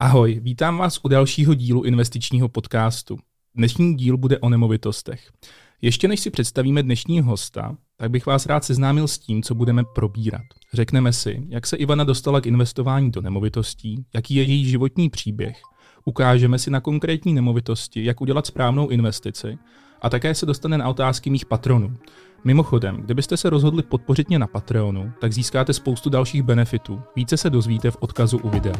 Ahoj, vítám vás u dalšího dílu investičního podcastu. Dnešní díl bude o nemovitostech. Ještě než si představíme dnešního hosta, tak bych vás rád seznámil s tím, co budeme probírat. Řekneme si, jak se Ivana dostala k investování do nemovitostí, jaký je její životní příběh, ukážeme si na konkrétní nemovitosti, jak udělat správnou investici a také se dostane na otázky mých patronů. Mimochodem, kdybyste se rozhodli podpořit mě na Patreonu, tak získáte spoustu dalších benefitů. Více se dozvíte v odkazu u videa.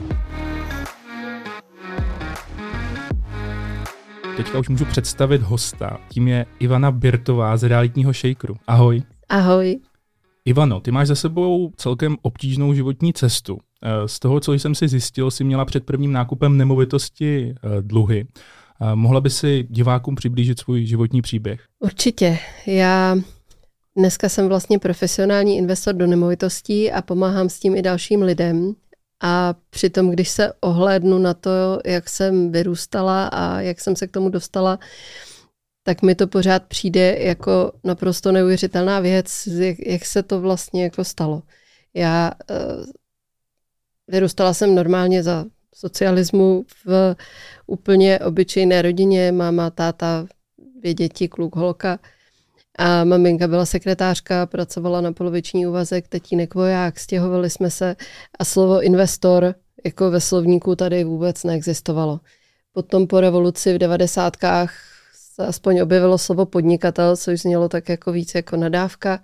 Teďka už můžu představit hosta. Tím je Ivana Birtová z realitního shakeru. Ahoj. Ahoj. Ivano, ty máš za sebou celkem obtížnou životní cestu. Eh, z toho, co jsem si zjistil, si měla před prvním nákupem nemovitosti eh, dluhy. Eh, mohla by si divákům přiblížit svůj životní příběh? Určitě. Já dneska jsem vlastně profesionální investor do nemovitostí a pomáhám s tím i dalším lidem. A přitom, když se ohlédnu na to, jak jsem vyrůstala a jak jsem se k tomu dostala, tak mi to pořád přijde jako naprosto neuvěřitelná věc, jak, jak se to vlastně jako stalo. Já uh, vyrůstala jsem normálně za socialismu v úplně obyčejné rodině, máma, táta, dvě děti, kluk, holka. A maminka byla sekretářka, pracovala na poloviční úvazek, tatínek voják, stěhovali jsme se a slovo investor jako ve slovníku tady vůbec neexistovalo. Potom po revoluci v devadesátkách se aspoň objevilo slovo podnikatel, což znělo tak jako víc jako nadávka.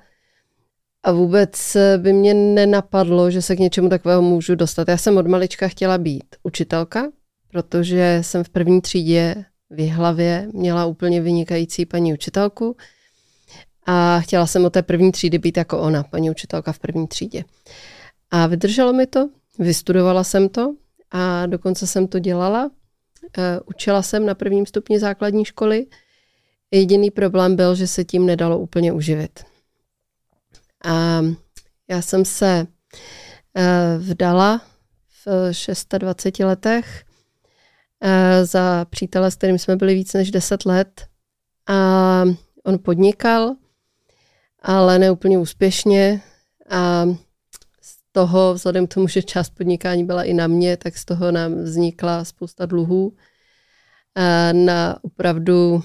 A vůbec by mě nenapadlo, že se k něčemu takového můžu dostat. Já jsem od malička chtěla být učitelka, protože jsem v první třídě v hlavě měla úplně vynikající paní učitelku a chtěla jsem od té první třídy být jako ona, paní učitelka v první třídě. A vydrželo mi to, vystudovala jsem to a dokonce jsem to dělala. Eh, učila jsem na prvním stupni základní školy. Jediný problém byl, že se tím nedalo úplně uživit. A já jsem se eh, vdala v 26 letech eh, za přítele, s kterým jsme byli víc než 10 let. A on podnikal, ale ne úplně úspěšně. A z toho, vzhledem k tomu, že část podnikání byla i na mě, tak z toho nám vznikla spousta dluhů. Na opravdu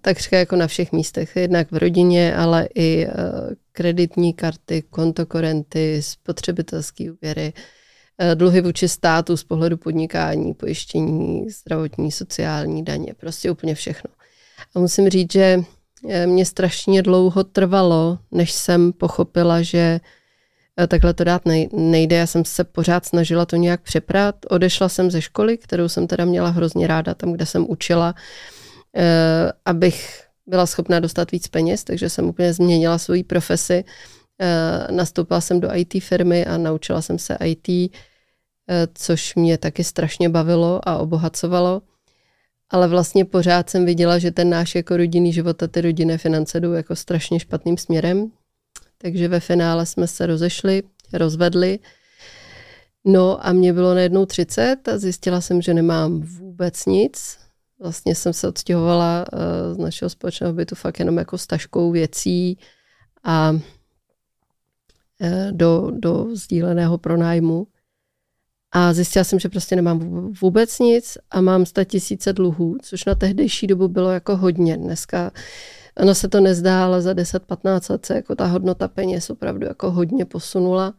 takřka jako na všech místech, jednak v rodině, ale i e, kreditní karty, kontokorenty, spotřebitelské úvěry, e, dluhy vůči státu z pohledu podnikání, pojištění, zdravotní, sociální daně, prostě úplně všechno. A musím říct, že mě strašně dlouho trvalo, než jsem pochopila, že takhle to dát nejde. Já jsem se pořád snažila to nějak přeprat. Odešla jsem ze školy, kterou jsem teda měla hrozně ráda, tam, kde jsem učila Eh, abych byla schopná dostat víc peněz, takže jsem úplně změnila svoji profesi. Eh, nastoupila jsem do IT firmy a naučila jsem se IT, eh, což mě taky strašně bavilo a obohacovalo. Ale vlastně pořád jsem viděla, že ten náš jako rodinný život a ty rodinné finance jdou jako strašně špatným směrem. Takže ve finále jsme se rozešli, rozvedli. No a mě bylo najednou 30 a zjistila jsem, že nemám vůbec nic Vlastně jsem se odstěhovala uh, z našeho společného bytu fakt jenom jako s taškou věcí a uh, do, do sdíleného pronájmu. A zjistila jsem, že prostě nemám vůbec nic a mám sta tisíce dluhů, což na tehdejší dobu bylo jako hodně. Dneska ono se to nezdá, ale za 10-15 let se jako ta hodnota peněz opravdu jako hodně posunula.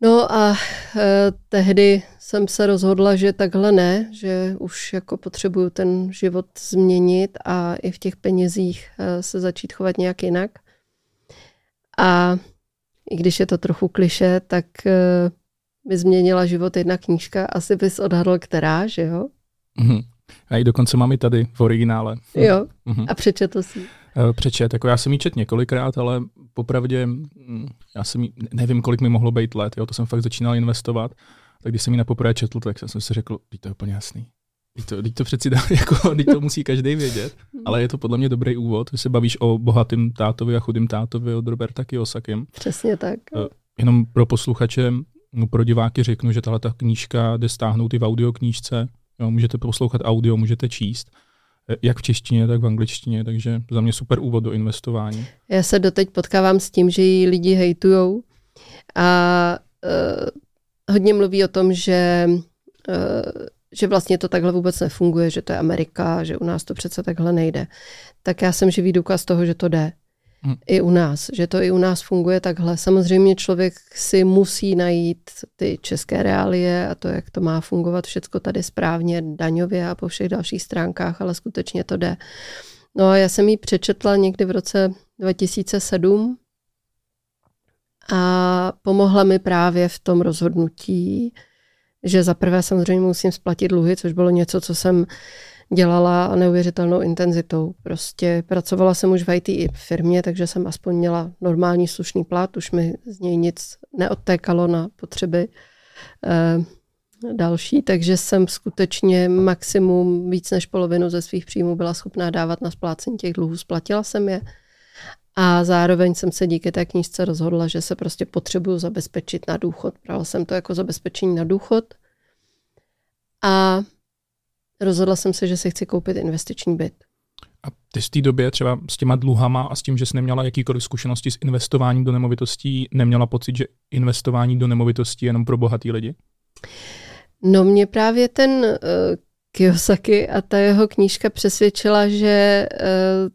No a e, tehdy jsem se rozhodla, že takhle ne, že už jako potřebuju ten život změnit a i v těch penězích e, se začít chovat nějak jinak. A i když je to trochu kliše, tak e, mi změnila život jedna knížka. Asi bys odhadl, která, že jo? Mm-hmm. A i dokonce mám i tady v originále. Jo, mm-hmm. a přečetl si. Eh, přečet. Jako já jsem ji čet několikrát, ale popravdě mm, já jsem jí, nevím, kolik mi mohlo být let, jo, to jsem fakt začínal investovat. Tak když jsem ji na poprvé četl, tak jsem si řekl, to je úplně jasný. Teď to, teď to přeci dá, jako, teď to musí každý vědět, ale je to podle mě dobrý úvod, že se bavíš o bohatým tátovi a chudým tátovi od Roberta Kiyosakem. Přesně tak. Uh, jenom pro posluchače, pro diváky řeknu, že tahle ta knížka jde stáhnout i v audioknížce. Jo, můžete poslouchat audio, můžete číst jak v češtině, tak v angličtině, takže za mě super úvod do investování. Já se doteď potkávám s tím, že ji lidi hejtujou a uh, hodně mluví o tom, že, uh, že vlastně to takhle vůbec nefunguje, že to je Amerika, že u nás to přece takhle nejde. Tak já jsem živý důkaz toho, že to jde. Hmm. I u nás, že to i u nás funguje takhle. Samozřejmě člověk si musí najít ty české reálie a to, jak to má fungovat všechno tady správně, daňově a po všech dalších stránkách, ale skutečně to jde. No a já jsem ji přečetla někdy v roce 2007 a pomohla mi právě v tom rozhodnutí, že za prvé samozřejmě musím splatit dluhy, což bylo něco, co jsem dělala neuvěřitelnou intenzitou. Prostě pracovala jsem už v IT firmě, takže jsem aspoň měla normální slušný plat, už mi z něj nic neodtékalo na potřeby eh, další, takže jsem skutečně maximum víc než polovinu ze svých příjmů byla schopná dávat na splácení těch dluhů. Splatila jsem je a zároveň jsem se díky té knížce rozhodla, že se prostě potřebuju zabezpečit na důchod. Brala jsem to jako zabezpečení na důchod a rozhodla jsem se, že si chci koupit investiční byt. A ty z té době třeba s těma dluhama a s tím, že jsi neměla jakýkoliv zkušenosti s investováním do nemovitostí, neměla pocit, že investování do nemovitostí je jenom pro bohatý lidi? No mě právě ten uh, Kiyosaki a ta jeho knížka přesvědčila, že uh,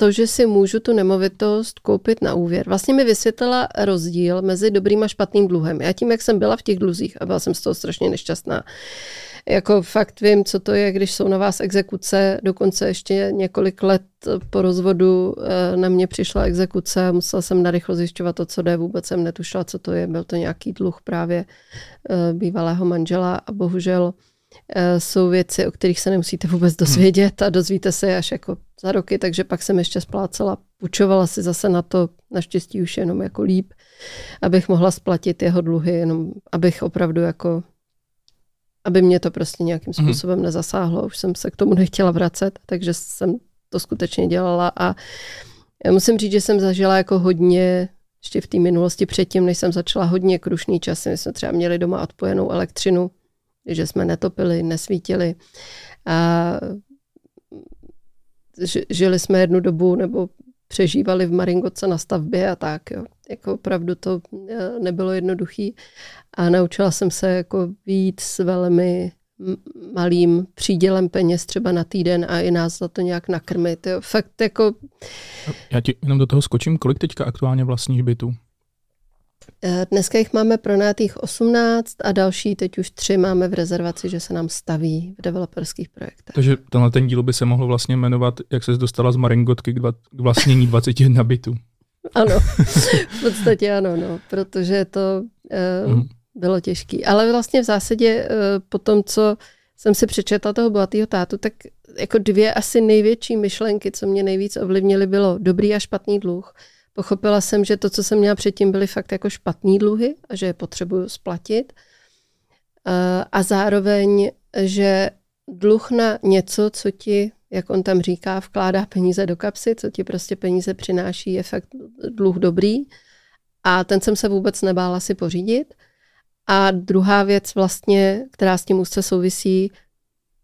to, že si můžu tu nemovitost koupit na úvěr. Vlastně mi vysvětlila rozdíl mezi dobrým a špatným dluhem. Já tím, jak jsem byla v těch dluzích a byla jsem z toho strašně nešťastná, jako fakt vím, co to je, když jsou na vás exekuce, dokonce ještě několik let po rozvodu eh, na mě přišla exekuce, musela jsem narychlo zjišťovat to, co jde, vůbec jsem netušila, co to je, byl to nějaký dluh právě eh, bývalého manžela a bohužel eh, jsou věci, o kterých se nemusíte vůbec dozvědět a dozvíte se až jako za roky, takže pak jsem ještě splácela, půjčovala si zase na to, naštěstí už jenom jako líp, abych mohla splatit jeho dluhy, jenom abych opravdu jako aby mě to prostě nějakým mhm. způsobem mm. nezasáhlo. Už jsem se k tomu nechtěla vracet, takže jsem to skutečně dělala a já musím říct, že jsem zažila jako hodně ještě v té minulosti předtím, než jsem začala hodně krušný časy. My jsme třeba měli doma odpojenou elektřinu, že jsme netopili, nesvítili. A žili jsme jednu dobu, nebo přežívali v Maringoce na stavbě a tak. Jo. Jako opravdu to eh, nebylo jednoduchý a naučila jsem se jako víc s velmi malým přídělem peněz třeba na týden a i nás za to nějak nakrmit. Jo. Fakt jako... Já ti jenom do toho skočím, kolik teďka aktuálně vlastních bytů? Eh, dneska jich máme pronátých 18 a další teď už tři máme v rezervaci, že se nám staví v developerských projektech. Takže tenhle ten díl by se mohl vlastně jmenovat, jak se dostala z Maringotky k, dva, k vlastnění 21 bytů. Ano, v podstatě ano, no, protože to uh, mm. bylo těžké. Ale vlastně v zásadě uh, po tom, co jsem si přečetla toho bohatého tátu, tak jako dvě asi největší myšlenky, co mě nejvíc ovlivnily, bylo dobrý a špatný dluh. Pochopila jsem, že to, co jsem měla předtím, byly fakt jako špatný dluhy a že je potřebuju splatit. A zároveň, že dluh na něco, co ti jak on tam říká, vkládá peníze do kapsy, co ti prostě peníze přináší, je fakt dluh dobrý. A ten jsem se vůbec nebála si pořídit. A druhá věc vlastně, která s tím úzce souvisí,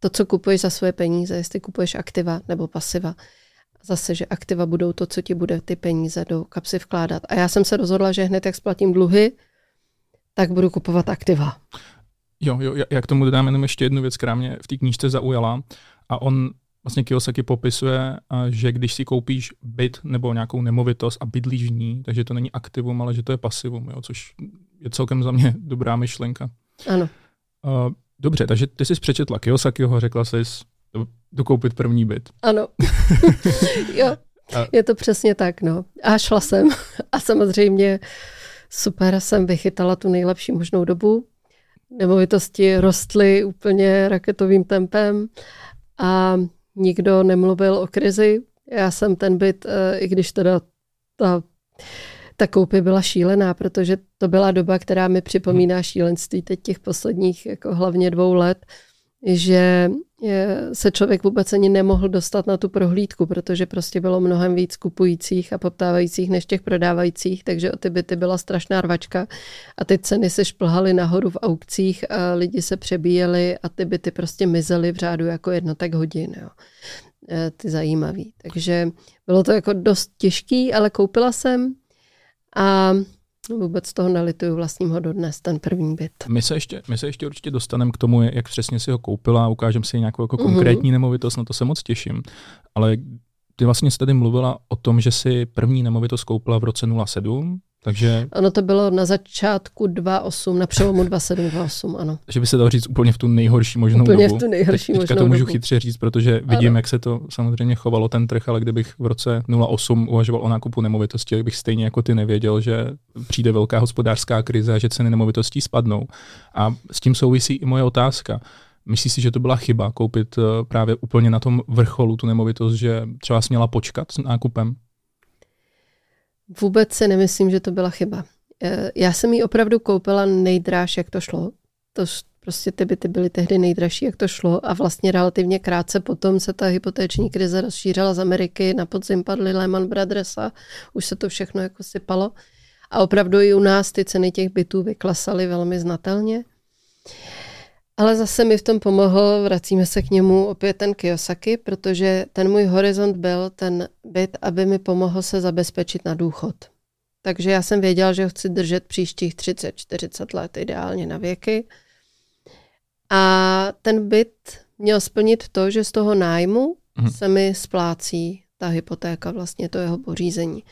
to, co kupuješ za svoje peníze, jestli kupuješ aktiva nebo pasiva. Zase, že aktiva budou to, co ti bude ty peníze do kapsy vkládat. A já jsem se rozhodla, že hned jak splatím dluhy, tak budu kupovat aktiva. Jo, jo, já k tomu dodám jenom ještě jednu věc, která mě v té knížce zaujala. A on vlastně Kiyosaki popisuje, že když si koupíš byt nebo nějakou nemovitost a bydlíš v ní, takže to není aktivum, ale že to je pasivum, jo, což je celkem za mě dobrá myšlenka. Ano. Dobře, takže ty jsi přečetla Kiyosakiho, řekla jsi dokoupit první byt. Ano. jo, je to přesně tak, no. A šla jsem. A samozřejmě super jsem vychytala tu nejlepší možnou dobu. Nemovitosti rostly úplně raketovým tempem a nikdo nemluvil o krizi. Já jsem ten byt, eh, i když teda ta, ta koupě byla šílená, protože to byla doba, která mi připomíná šílenství teď těch posledních jako hlavně dvou let, že se člověk vůbec ani nemohl dostat na tu prohlídku, protože prostě bylo mnohem víc kupujících a poptávajících než těch prodávajících, takže o ty byty byla strašná rvačka a ty ceny se šplhaly nahoru v aukcích a lidi se přebíjeli a ty byty prostě mizely v řádu jako jednotek hodin. Jo. E, ty zajímavý. Takže bylo to jako dost těžký, ale koupila jsem a Vůbec toho nelituju, vlastním ho dodnes, ten první byt. My se ještě, my se ještě určitě dostaneme k tomu, jak přesně si ho koupila, ukážeme si nějakou jako konkrétní mm-hmm. nemovitost, na to se moc těším. Ale ty vlastně jsi tady mluvila o tom, že si první nemovitost koupila v roce 07, takže... Ano, to bylo na začátku 2.8, na přelomu 2.7, 2.8, ano. Že by se dalo říct úplně v tu nejhorší možnou úplně dobu. v tu nejhorší Teď, možnou to můžu dobu. chytře říct, protože vidím, ano. jak se to samozřejmě chovalo ten trh, ale kdybych v roce 08 uvažoval o nákupu nemovitosti, tak bych stejně jako ty nevěděl, že přijde velká hospodářská krize a že ceny nemovitostí spadnou. A s tím souvisí i moje otázka. Myslíš si, že to byla chyba koupit eh, právě úplně na tom vrcholu tu nemovitost, že třeba jsi měla počkat s nákupem? Vůbec si nemyslím, že to byla chyba. Eh, já jsem ji opravdu koupila nejdráž, jak to šlo. To prostě ty byty byly tehdy nejdražší, jak to šlo a vlastně relativně krátce potom se ta hypotéční krize rozšířila z Ameriky, na podzim padly Lehman Brothers a už se to všechno jako sypalo. A opravdu i u nás ty ceny těch bytů vyklasaly velmi znatelně. Ale zase mi v tom pomohl, vracíme se k němu opět ten Kiyosaki, protože ten můj horizont byl ten byt, aby mi pomohl se zabezpečit na důchod. Takže já jsem věděla, že ho chci držet příštích 30-40 let, ideálně na věky. A ten byt měl splnit to, že z toho nájmu mm. se mi splácí ta hypotéka, vlastně to jeho pořízení.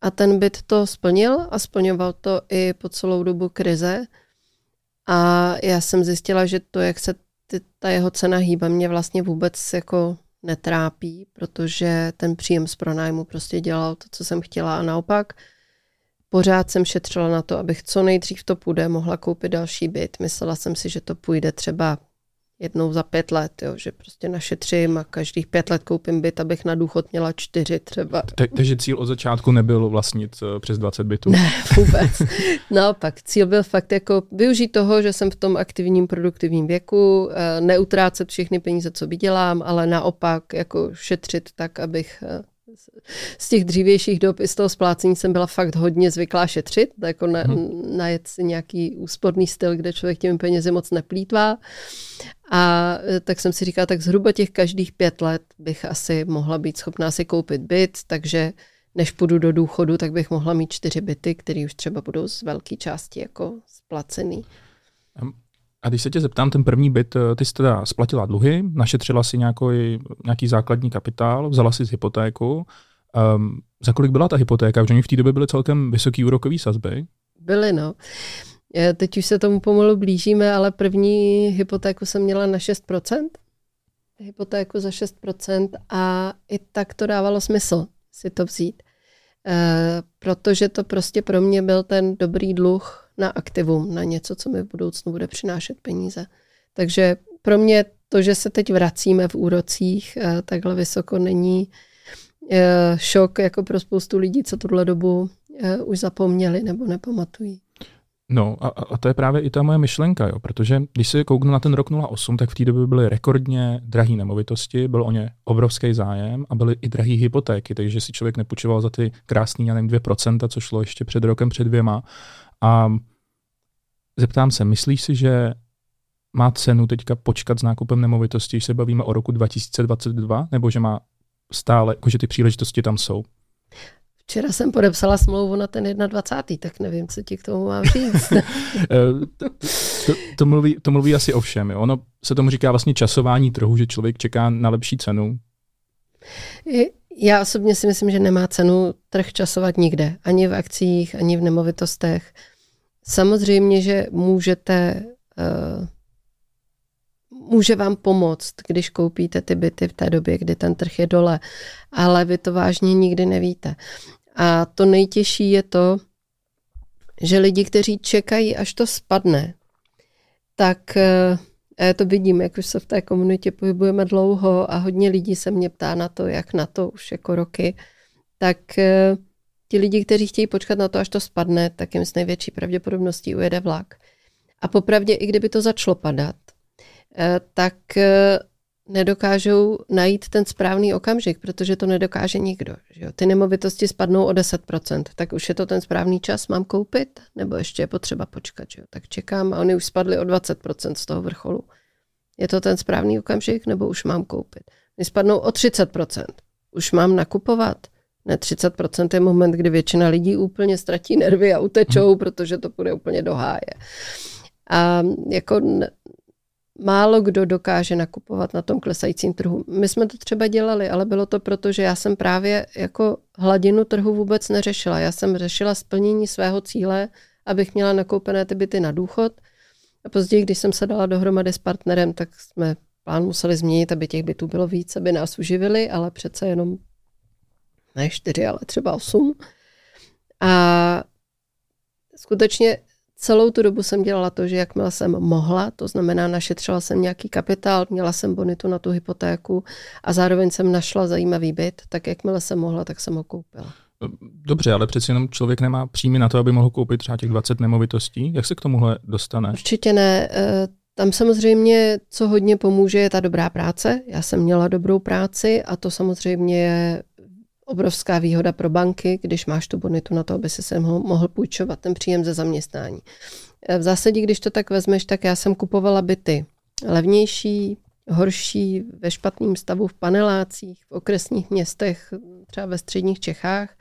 A ten byt to splnil a splňoval to i po celou dobu krize. A já jsem zjistila, že to, jak se ty, ta jeho cena hýba, mě vlastně vůbec jako netrápí, protože ten příjem z pronájmu prostě dělal to, co jsem chtěla a naopak pořád jsem šetřila na to, abych co nejdřív to půjde, mohla koupit další byt. Myslela jsem si, že to půjde třeba jednou za pět let, jo, že prostě našetřím a každých pět let koupím byt, abych na důchod měla čtyři třeba. Takže cíl od začátku nebyl vlastnit eh, přes 20 bytů? Ne, vůbec. Naopak, cíl byl fakt jako využít toho, že jsem v tom aktivním produktivním věku, eh, neutrácet všechny peníze, co vydělám, ale naopak jako šetřit tak, abych eh, z těch dřívějších dob i z toho splácení jsem byla fakt hodně zvyklá šetřit, jako na, hmm. najet si nějaký úsporný styl, kde člověk těmi penězi moc neplýtvá. A e, tak jsem si říkala, tak zhruba těch každých pět let bych asi mohla být schopná si koupit byt, takže než půjdu do důchodu, tak bych mohla mít čtyři byty, které už třeba budou z velké části jako splacený. A když se tě zeptám, ten první byt, eh, ty jsi teda splatila dluhy, našetřila si nějaký, nějaký základní kapitál, vzala si z hypotéku. Um, za kolik byla ta hypotéka? Protože oni v té době byly celkem vysoký úrokový sazby. Byly, no. Teď už se tomu pomalu blížíme, ale první hypotéku jsem měla na 6%. Hypotéku za 6% a i tak to dávalo smysl si to vzít. E, protože to prostě pro mě byl ten dobrý dluh, na aktivum, na něco, co mi v budoucnu bude přinášet peníze. Takže pro mě to, že se teď vracíme v úrocích eh, takhle vysoko, není eh, šok jako pro spoustu lidí, co tuhle dobu eh, už zapomněli nebo nepamatují. No a, a to je právě i ta moje myšlenka, jo, protože když se kouknu na ten rok 08, tak v té době byly rekordně drahé nemovitosti, byl o ně obrovský zájem a byly i drahé hypotéky, takže si člověk nepůjčoval za ty krásný, já nevím, 2%, co šlo ještě před rokem, před dvěma. A zeptám se, myslíš si, že má cenu teďka počkat s nákupem nemovitosti, když se bavíme o roku 2022, nebo že má stále, jakože ty příležitosti tam jsou? Včera jsem podepsala smlouvu na ten 21. tak nevím, co ti k tomu mám říct. Eh, to, to, to, mluví, to mluví asi o všem. Jo. Ono se tomu říká vlastně časování trhu, že člověk čeká na lepší cenu. Já osobně si myslím, že nemá cenu trh časovat nikde. Ani v akcích, ani v nemovitostech. Samozřejmě, že můžete, uh, může vám pomoct, když koupíte ty byty v té době, kdy ten trh je dole, ale vy to vážně nikdy nevíte. A to nejtěžší je to, že lidi, kteří čekají, až to spadne, tak uh, já to vidím, jak už se v té komunitě pohybujeme dlouho a hodně lidí se mě ptá na to, jak na to už jako roky, tak uh, ti lidi, kteří chtějí počkat na to, až to spadne, tak jim s největší pravděpodobností ujede vlak. A popravdě, i kdyby to začalo padat, eh, tak eh, nedokážou najít ten správný okamžik, protože to nedokáže nikdo. Že jo? Ty nemovitosti spadnou o 10%, tak už je to ten správný čas, mám koupit, nebo ještě je potřeba počkat. Že jo? Tak čekám a oni už spadly o 20% z toho vrcholu. Je to ten správný okamžik, nebo už mám koupit? Oni spadnou o 30%. Už mám nakupovat? Ne, 30% je moment, kdy většina lidí úplně ztratí nervy a utečou, hmm. protože to půjde úplně do háje. A jako málo kdo dokáže nakupovat na tom klesajícím trhu. My jsme to třeba dělali, ale bylo to proto, že já jsem právě jako hladinu trhu vůbec neřešila. Já jsem řešila splnění svého cíle, abych měla nakoupené ty byty na důchod. A později, když jsem se dala dohromady s partnerem, tak jsme plán museli změnit, aby těch bytů bylo víc, aby nás uživili, ale přece jenom ne čtyři, ale třeba osm. A skutečně celou tu dobu jsem dělala to, že jakmile jsem mohla, to znamená, našetřila jsem nějaký kapitál, měla jsem bonitu na tu hypotéku a zároveň jsem našla zajímavý byt, tak jakmile jsem mohla, tak jsem ho koupila. Dobře, ale přeci jenom člověk nemá příjmy na to, aby mohl koupit třeba těch 20 nemovitostí. Jak se k tomuhle dostane? Určitě ne. Eh, tam samozřejmě, co hodně pomůže, je ta dobrá práce. Já jsem měla dobrou práci a to samozřejmě je obrovská výhoda pro banky, když máš tu bonitu na to, aby si se mohl, půjčovat ten příjem ze zaměstnání. V zásadě, když to tak vezmeš, tak já jsem kupovala byty levnější, horší, ve špatném stavu v panelácích, v okresních městech, třeba ve středních Čechách –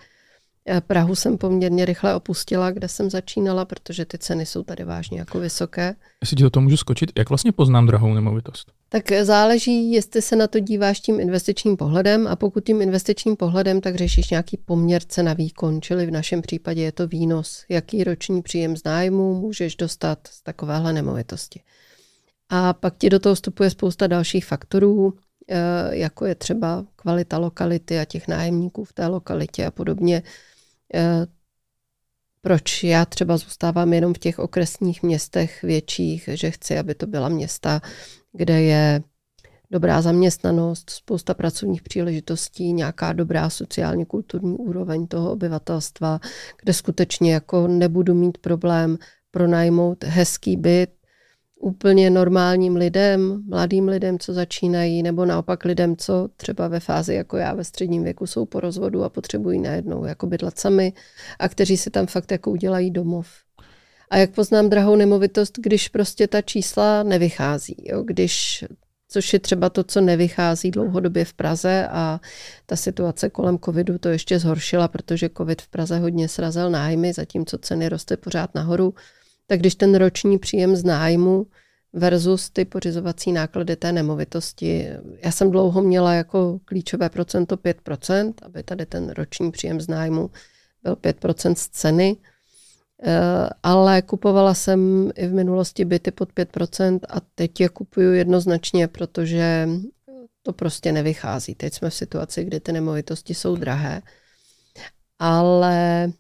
Prahu jsem poměrně rychle opustila, kde jsem začínala, protože ty ceny jsou tady vážně jako vysoké. Jestli ti do toho můžu skočit, jak vlastně poznám drahou nemovitost? Tak záleží, jestli se na to díváš tím investičním pohledem a pokud tím investičním pohledem, tak řešíš nějaký poměr cena výkon, čili v našem případě je to výnos, jaký roční příjem z nájmu můžeš dostat z takovéhle nemovitosti. A pak ti do toho vstupuje spousta dalších faktorů, eh, jako je třeba kvalita lokality a těch nájemníků v té lokalitě a podobně. Eh, proč já třeba zůstávám jenom v těch okresních městech větších, že chci, aby to byla města, kde je dobrá zaměstnanost, spousta pracovních příležitostí, nějaká dobrá sociálně kulturní úroveň toho obyvatelstva, kde skutečně jako nebudu mít problém pronajmout hezký byt, úplně normálním lidem, mladým lidem, co začínají, nebo naopak lidem, co třeba ve fázi jako já ve středním věku jsou po rozvodu a potřebují najednou jako bydlet sami a kteří si tam fakt jako udělají domov. A jak poznám drahou nemovitost, když prostě ta čísla nevychází, jo? když což je třeba to, co nevychází dlouhodobě v Praze a ta situace kolem covidu to ještě zhoršila, protože covid v Praze hodně srazil nájmy, zatímco ceny rosty pořád nahoru, tak když ten roční příjem z nájmu versus ty pořizovací náklady té nemovitosti. Já jsem dlouho měla jako klíčové procento 5%, aby tady ten roční příjem z nájmu byl 5% z ceny, eh, ale kupovala jsem i v minulosti byty pod 5% a teď je kupuju jednoznačně, protože to prostě nevychází. Teď jsme v situaci, kdy ty nemovitosti jsou drahé, ale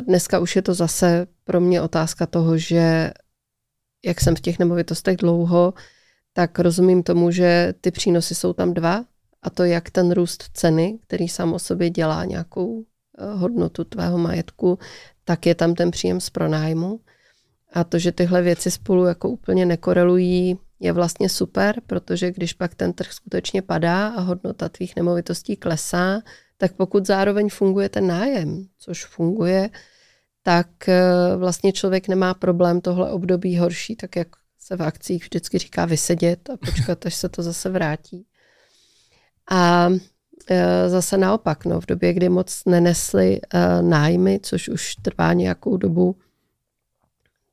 dneska už je to zase pro mě otázka toho, že jak jsem v těch nemovitostech dlouho, tak rozumím tomu, že ty přínosy jsou tam dva, a to jak ten růst ceny, který sám o sobě dělá nějakou eh, hodnotu tvého majetku, tak je tam ten příjem z pronájmu. A to, že tyhle věci spolu jako úplně nekorelují, je vlastně super, protože když pak ten trh skutečně padá a hodnota tvých nemovitostí klesá, tak pokud zároveň funguje ten nájem, což funguje, tak eh, vlastně člověk nemá problém tohle období horší, tak jak se v akcích vždycky říká vysedět a počkat, až se to zase vrátí. A eh, zase naopak, no, v době, kdy moc nenesli eh, nájmy, což už trvá nějakou dobu,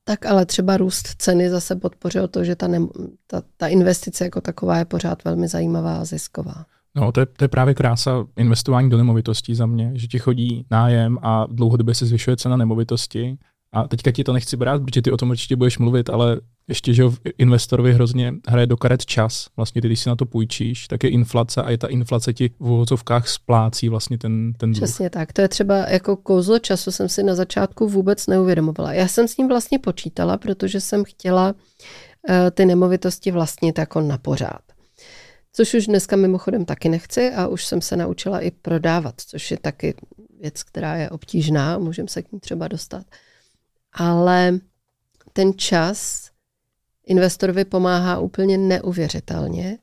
tak ale třeba růst ceny zase podpořil to, že ta, ne, ta, ta investice jako taková je pořád velmi zajímavá a zisková. No, to je, to je právě krása investování do nemovitostí za mě, že ti chodí nájem a dlouhodobě se zvyšuje cena nemovitosti. A teďka ti to nechci brát, protože ty o tom určitě budeš mluvit, ale ještě, že investorovi hrozně hraje do karet čas. Vlastně ty, když si na to půjčíš, tak je inflace a je ta inflace ti v uvozovkách splácí vlastně ten, ten dluh. Přesně tak. To je třeba jako kouzlo času jsem si na začátku vůbec neuvědomovala. Já jsem s ním vlastně počítala, protože jsem chtěla uh, ty nemovitosti vlastnit jako na pořád. Což už dneska mimochodem taky nechci a už jsem se naučila i prodávat, což je taky věc, která je obtížná, můžeme se k ní třeba dostat. Ale ten čas investorovi pomáhá úplně neuvěřitelně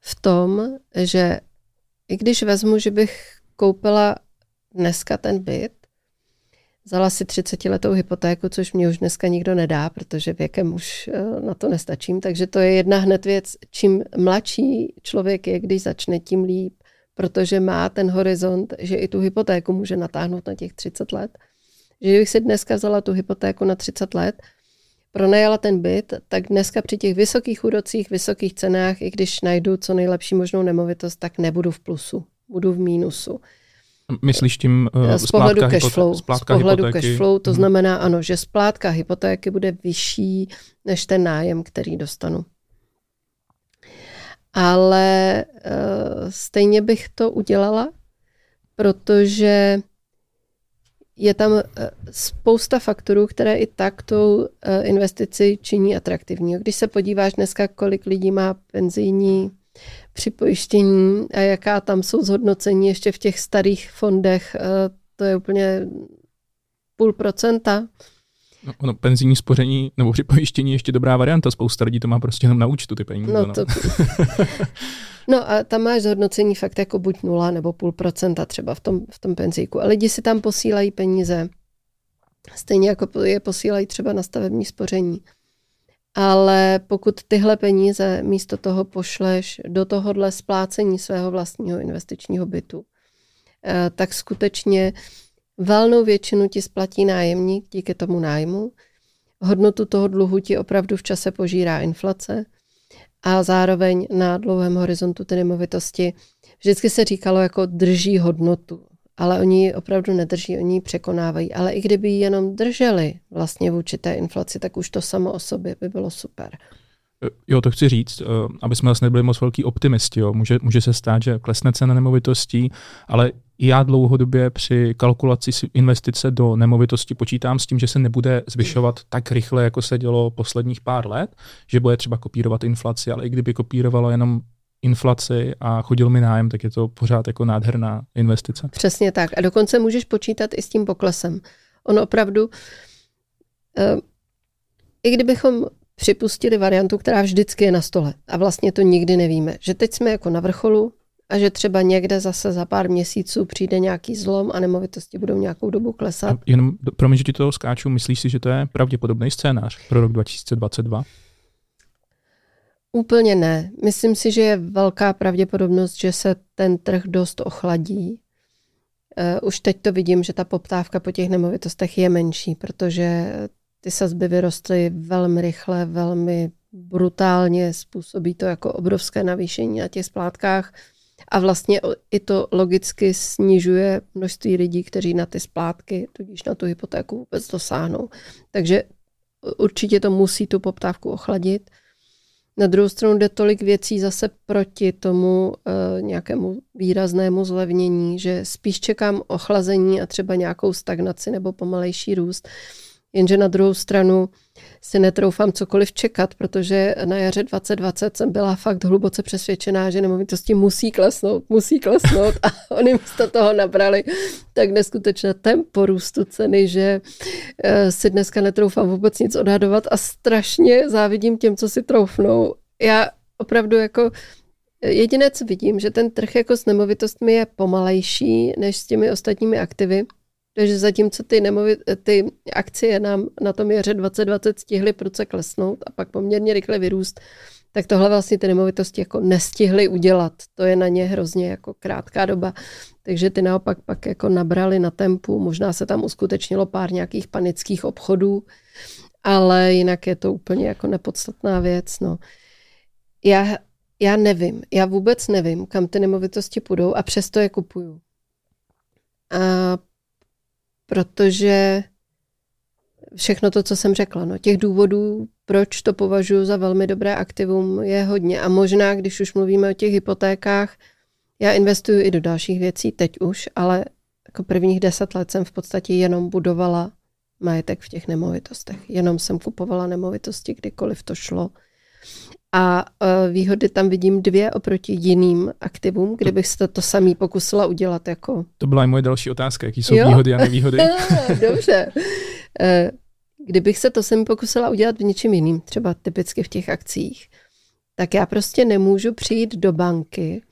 v tom, že i když vezmu, že bych koupila dneska ten byt, Vzala si 30 letou hypotéku, což mě už dneska nikdo nedá, protože věkem už eh, na to nestačím. Takže to je jedna hned věc. Čím mladší člověk je, když začne, tím líp protože má ten horizont, že i tu hypotéku může natáhnout na těch 30 let. Že kdybych si dneska vzala tu hypotéku na 30 let, pronajala ten byt, tak dneska při těch vysokých úrocích, vysokých cenách, i když najdu co nejlepší možnou nemovitost, tak nebudu v plusu, budu v mínusu. Myslíš tím uh, z pohledu cashflow, z pohledu cashflow, to hmm. znamená ano, že splátka hypotéky bude vyšší než ten nájem, který dostanu. Ale uh, stejně bych to udělala, protože je tam spousta faktorů, které i tak tu eh, investici činí atraktivní. Když se podíváš dneska, kolik lidí má penzijní připojištění a jaká tam jsou zhodnocení ještě v těch starých fondech, eh, to je úplně půl procenta. No, ono, penzijní spoření nebo připojištění je ještě dobrá varianta. Spousta lidí to má prostě jenom na účtu ty peníze. No, no. To... no a tam máš zhodnocení fakt jako buď nula nebo půl procenta třeba v tom, v tom penzíku. A lidi si tam posílají peníze. Stejně jako je posílají třeba na stavební spoření. Ale pokud tyhle peníze místo toho pošleš do tohohle splácení svého vlastního investičního bytu, eh, tak skutečně Valnou většinu ti splatí nájemník díky tomu nájmu. Hodnotu toho dluhu ti opravdu v čase požírá inflace a zároveň na dlouhém horizontu ty nemovitosti vždycky se říkalo jako drží hodnotu, ale oni ji opravdu nedrží, oni ji překonávají. Ale i kdyby ji jenom drželi vlastně vůči té inflaci, tak už to samo o sobě by bylo super. Jo, to chci říct, eh, aby jsme vlastně nebyli moc velký optimisti. Jo. Může, může se stát, že klesne cena nemovitostí, ale já dlouhodobě při kalkulaci investice do nemovitosti počítám s tím, že se nebude zvyšovat tak rychle, jako se dělo posledních pár let, že bude třeba kopírovat inflaci, ale i kdyby kopírovalo jenom inflaci a chodil mi nájem, tak je to pořád jako nádherná investice. Přesně tak. A dokonce můžeš počítat i s tím poklesem. On opravdu, uh, i kdybychom připustili variantu, která vždycky je na stole a vlastně to nikdy nevíme, že teď jsme jako na vrcholu, a že třeba někde zase za pár měsíců přijde nějaký zlom a nemovitosti budou nějakou dobu klesat. A jenom, promiň, že ti toho skáču, myslíš si, že to je pravděpodobný scénář pro rok 2022? Úplně ne. Myslím si, že je velká pravděpodobnost, že se ten trh dost ochladí. Uh, už teď to vidím, že ta poptávka po těch nemovitostech je menší, protože ty sazby vyrostly velmi rychle, velmi brutálně, způsobí to jako obrovské navýšení na těch splátkách. A vlastně i to logicky snižuje množství lidí, kteří na ty splátky, tudíž na tu hypotéku vůbec dosáhnou. Takže určitě to musí tu poptávku ochladit. Na druhou stranu jde tolik věcí zase proti tomu e, nějakému výraznému zlevnění, že spíš čekám ochlazení a třeba nějakou stagnaci nebo pomalejší růst. Jenže na druhou stranu si netroufám cokoliv čekat, protože na jaře 2020 jsem byla fakt hluboce přesvědčená, že nemovitosti musí klesnout, musí klesnout a oni místo toho nabrali tak neskutečné tempo růstu ceny, že eh, si dneska netroufám vůbec nic odhadovat a strašně závidím těm, co si troufnou. Já opravdu jako Jediné, co vidím, že ten trh jako s nemovitostmi je pomalejší než s těmi ostatními aktivy. Takže zatímco ty, nemovit, ty akcie nám na tom jaře 2020 stihly proce klesnout a pak poměrně rychle vyrůst, tak tohle vlastně ty nemovitosti jako nestihly udělat. To je na ně hrozně jako krátká doba. Takže ty naopak pak jako nabrali na tempu, možná se tam uskutečnilo pár nějakých panických obchodů, ale jinak je to úplně jako nepodstatná věc. No. Já, já nevím, já vůbec nevím, kam ty nemovitosti půjdou a přesto je kupuju. A protože všechno to, co jsem řekla, no, těch důvodů, proč to považuji za velmi dobré aktivum, je hodně. A možná, když už mluvíme o těch hypotékách, já investuju i do dalších věcí, teď už, ale jako prvních deset let jsem v podstatě jenom budovala majetek v těch nemovitostech. Jenom jsem kupovala nemovitosti, kdykoliv to šlo. A uh, výhody tam vidím dvě oproti jiným aktivům, kdybych se to, to samý pokusila udělat. Jako... To byla i moje další otázka, jaký jsou jo? výhody a nevýhody. Dobře. Uh, kdybych se to samý pokusila udělat v něčím jiným, třeba typicky v těch akcích, tak já prostě nemůžu přijít do banky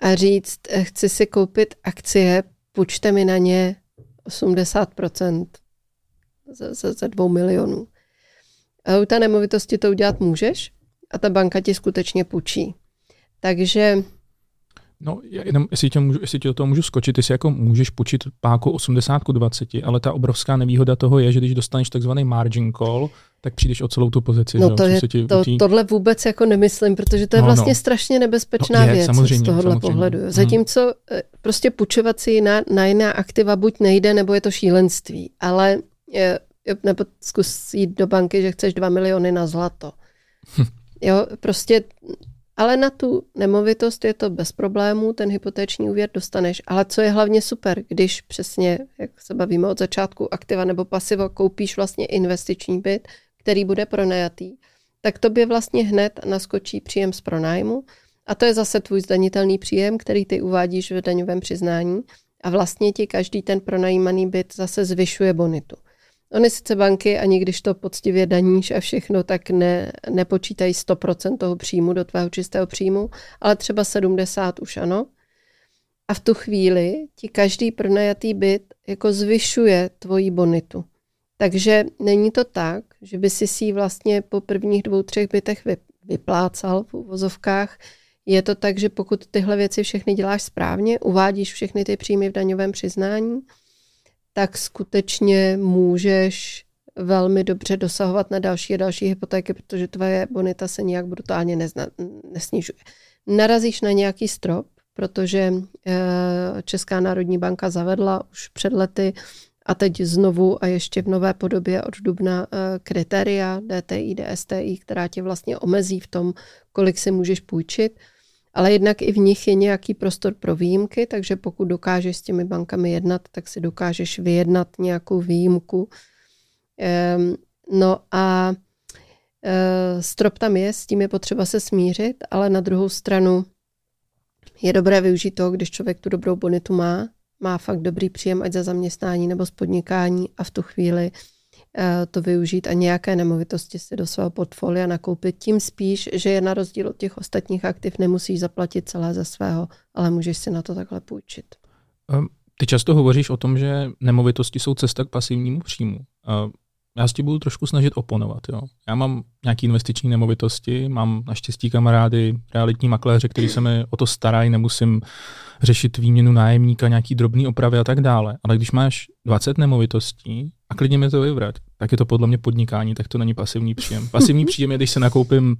a říct, eh, chci si koupit akcie, půjčte mi na ně 80% ze, ze, ze dvou milionů. A u té nemovitosti to udělat můžeš, a ta banka ti skutečně půjčí. Takže No, jenom, jestli tě, můžu, jestli tě do toho můžu skočit, ty si jako můžeš počít páku 80 20, ale ta obrovská nevýhoda toho je, že když dostaneš takzvaný margin call, tak přijdeš o celou tu pozici. No že? to je, ti to, tohle vůbec jako nemyslím, protože to je no, vlastně no. strašně nebezpečná no, je, věc samozřejmě, z tohohle samozřejmě. pohledu. Mhm. Zatímco hmm. prostě půjčovat si na, na jiná aktiva buď nejde, nebo je to šílenství. Ale je, nebo zkus jít do banky, že chceš 2 miliony na zlato. Jo, prostě ale na tu nemovitost je to bez problémů, ten hypotéční úvěr dostaneš. Ale co je hlavně super, když přesně, jak se bavíme od začátku, aktiva nebo pasiva, koupíš vlastně investiční byt, který bude pronajatý, tak tobě vlastně hned naskočí příjem z pronájmu a to je zase tvůj zdanitelný příjem, který ty uvádíš v daňovém přiznání a vlastně ti každý ten pronajímaný byt zase zvyšuje bonitu. Ony sice banky, ani když to poctivě daníš a všechno, tak ne, nepočítají 100% toho příjmu do tvého čistého příjmu, ale třeba 70 už ano. A v tu chvíli ti každý pronajatý byt jako zvyšuje tvoji bonitu. Takže není to tak, že by si si vlastně po prvních dvou, třech bytech vyplácal v uvozovkách. Je to tak, že pokud tyhle věci všechny děláš správně, uvádíš všechny ty příjmy v daňovém přiznání, tak skutečně můžeš velmi dobře dosahovat na další a další hypotéky, protože tvoje bonita se nijak brutálně nezna, nesnižuje. Narazíš na nějaký strop, protože eh, Česká národní banka zavedla už před lety a teď znovu a ještě v nové podobě od dubna eh, kritéria DTI, DSTI, která tě vlastně omezí v tom, kolik si můžeš půjčit ale jednak i v nich je nějaký prostor pro výjimky, takže pokud dokážeš s těmi bankami jednat, tak si dokážeš vyjednat nějakou výjimku. Ehm, no a eh, strop tam je, s tím je potřeba se smířit, ale na druhou stranu je dobré využít to, když člověk tu dobrou bonitu má, má fakt dobrý příjem, ať za zaměstnání nebo z podnikání a v tu chvíli Eh, to využít a nějaké nemovitosti si do svého portfolia nakoupit. Tím spíš, že je na rozdíl od těch ostatních aktiv nemusíš zaplatit celé ze svého, ale můžeš si na to takhle půjčit. Ehm, ty často hovoříš o tom, že nemovitosti jsou cesta k pasivnímu příjmu. Já s tím budu trošku snažit oponovat. Jo. Já mám nějaké investiční nemovitosti, mám naštěstí kamarády, realitní makléře, kteří se mi o to starají, nemusím řešit výměnu nájemníka, nějaký drobný opravy a tak dále. Ale když máš 20 nemovitostí a klidně mi to vyvrať, tak je to podle mě podnikání, tak to není pasivní příjem. Pasivní příjem je, když se nakoupím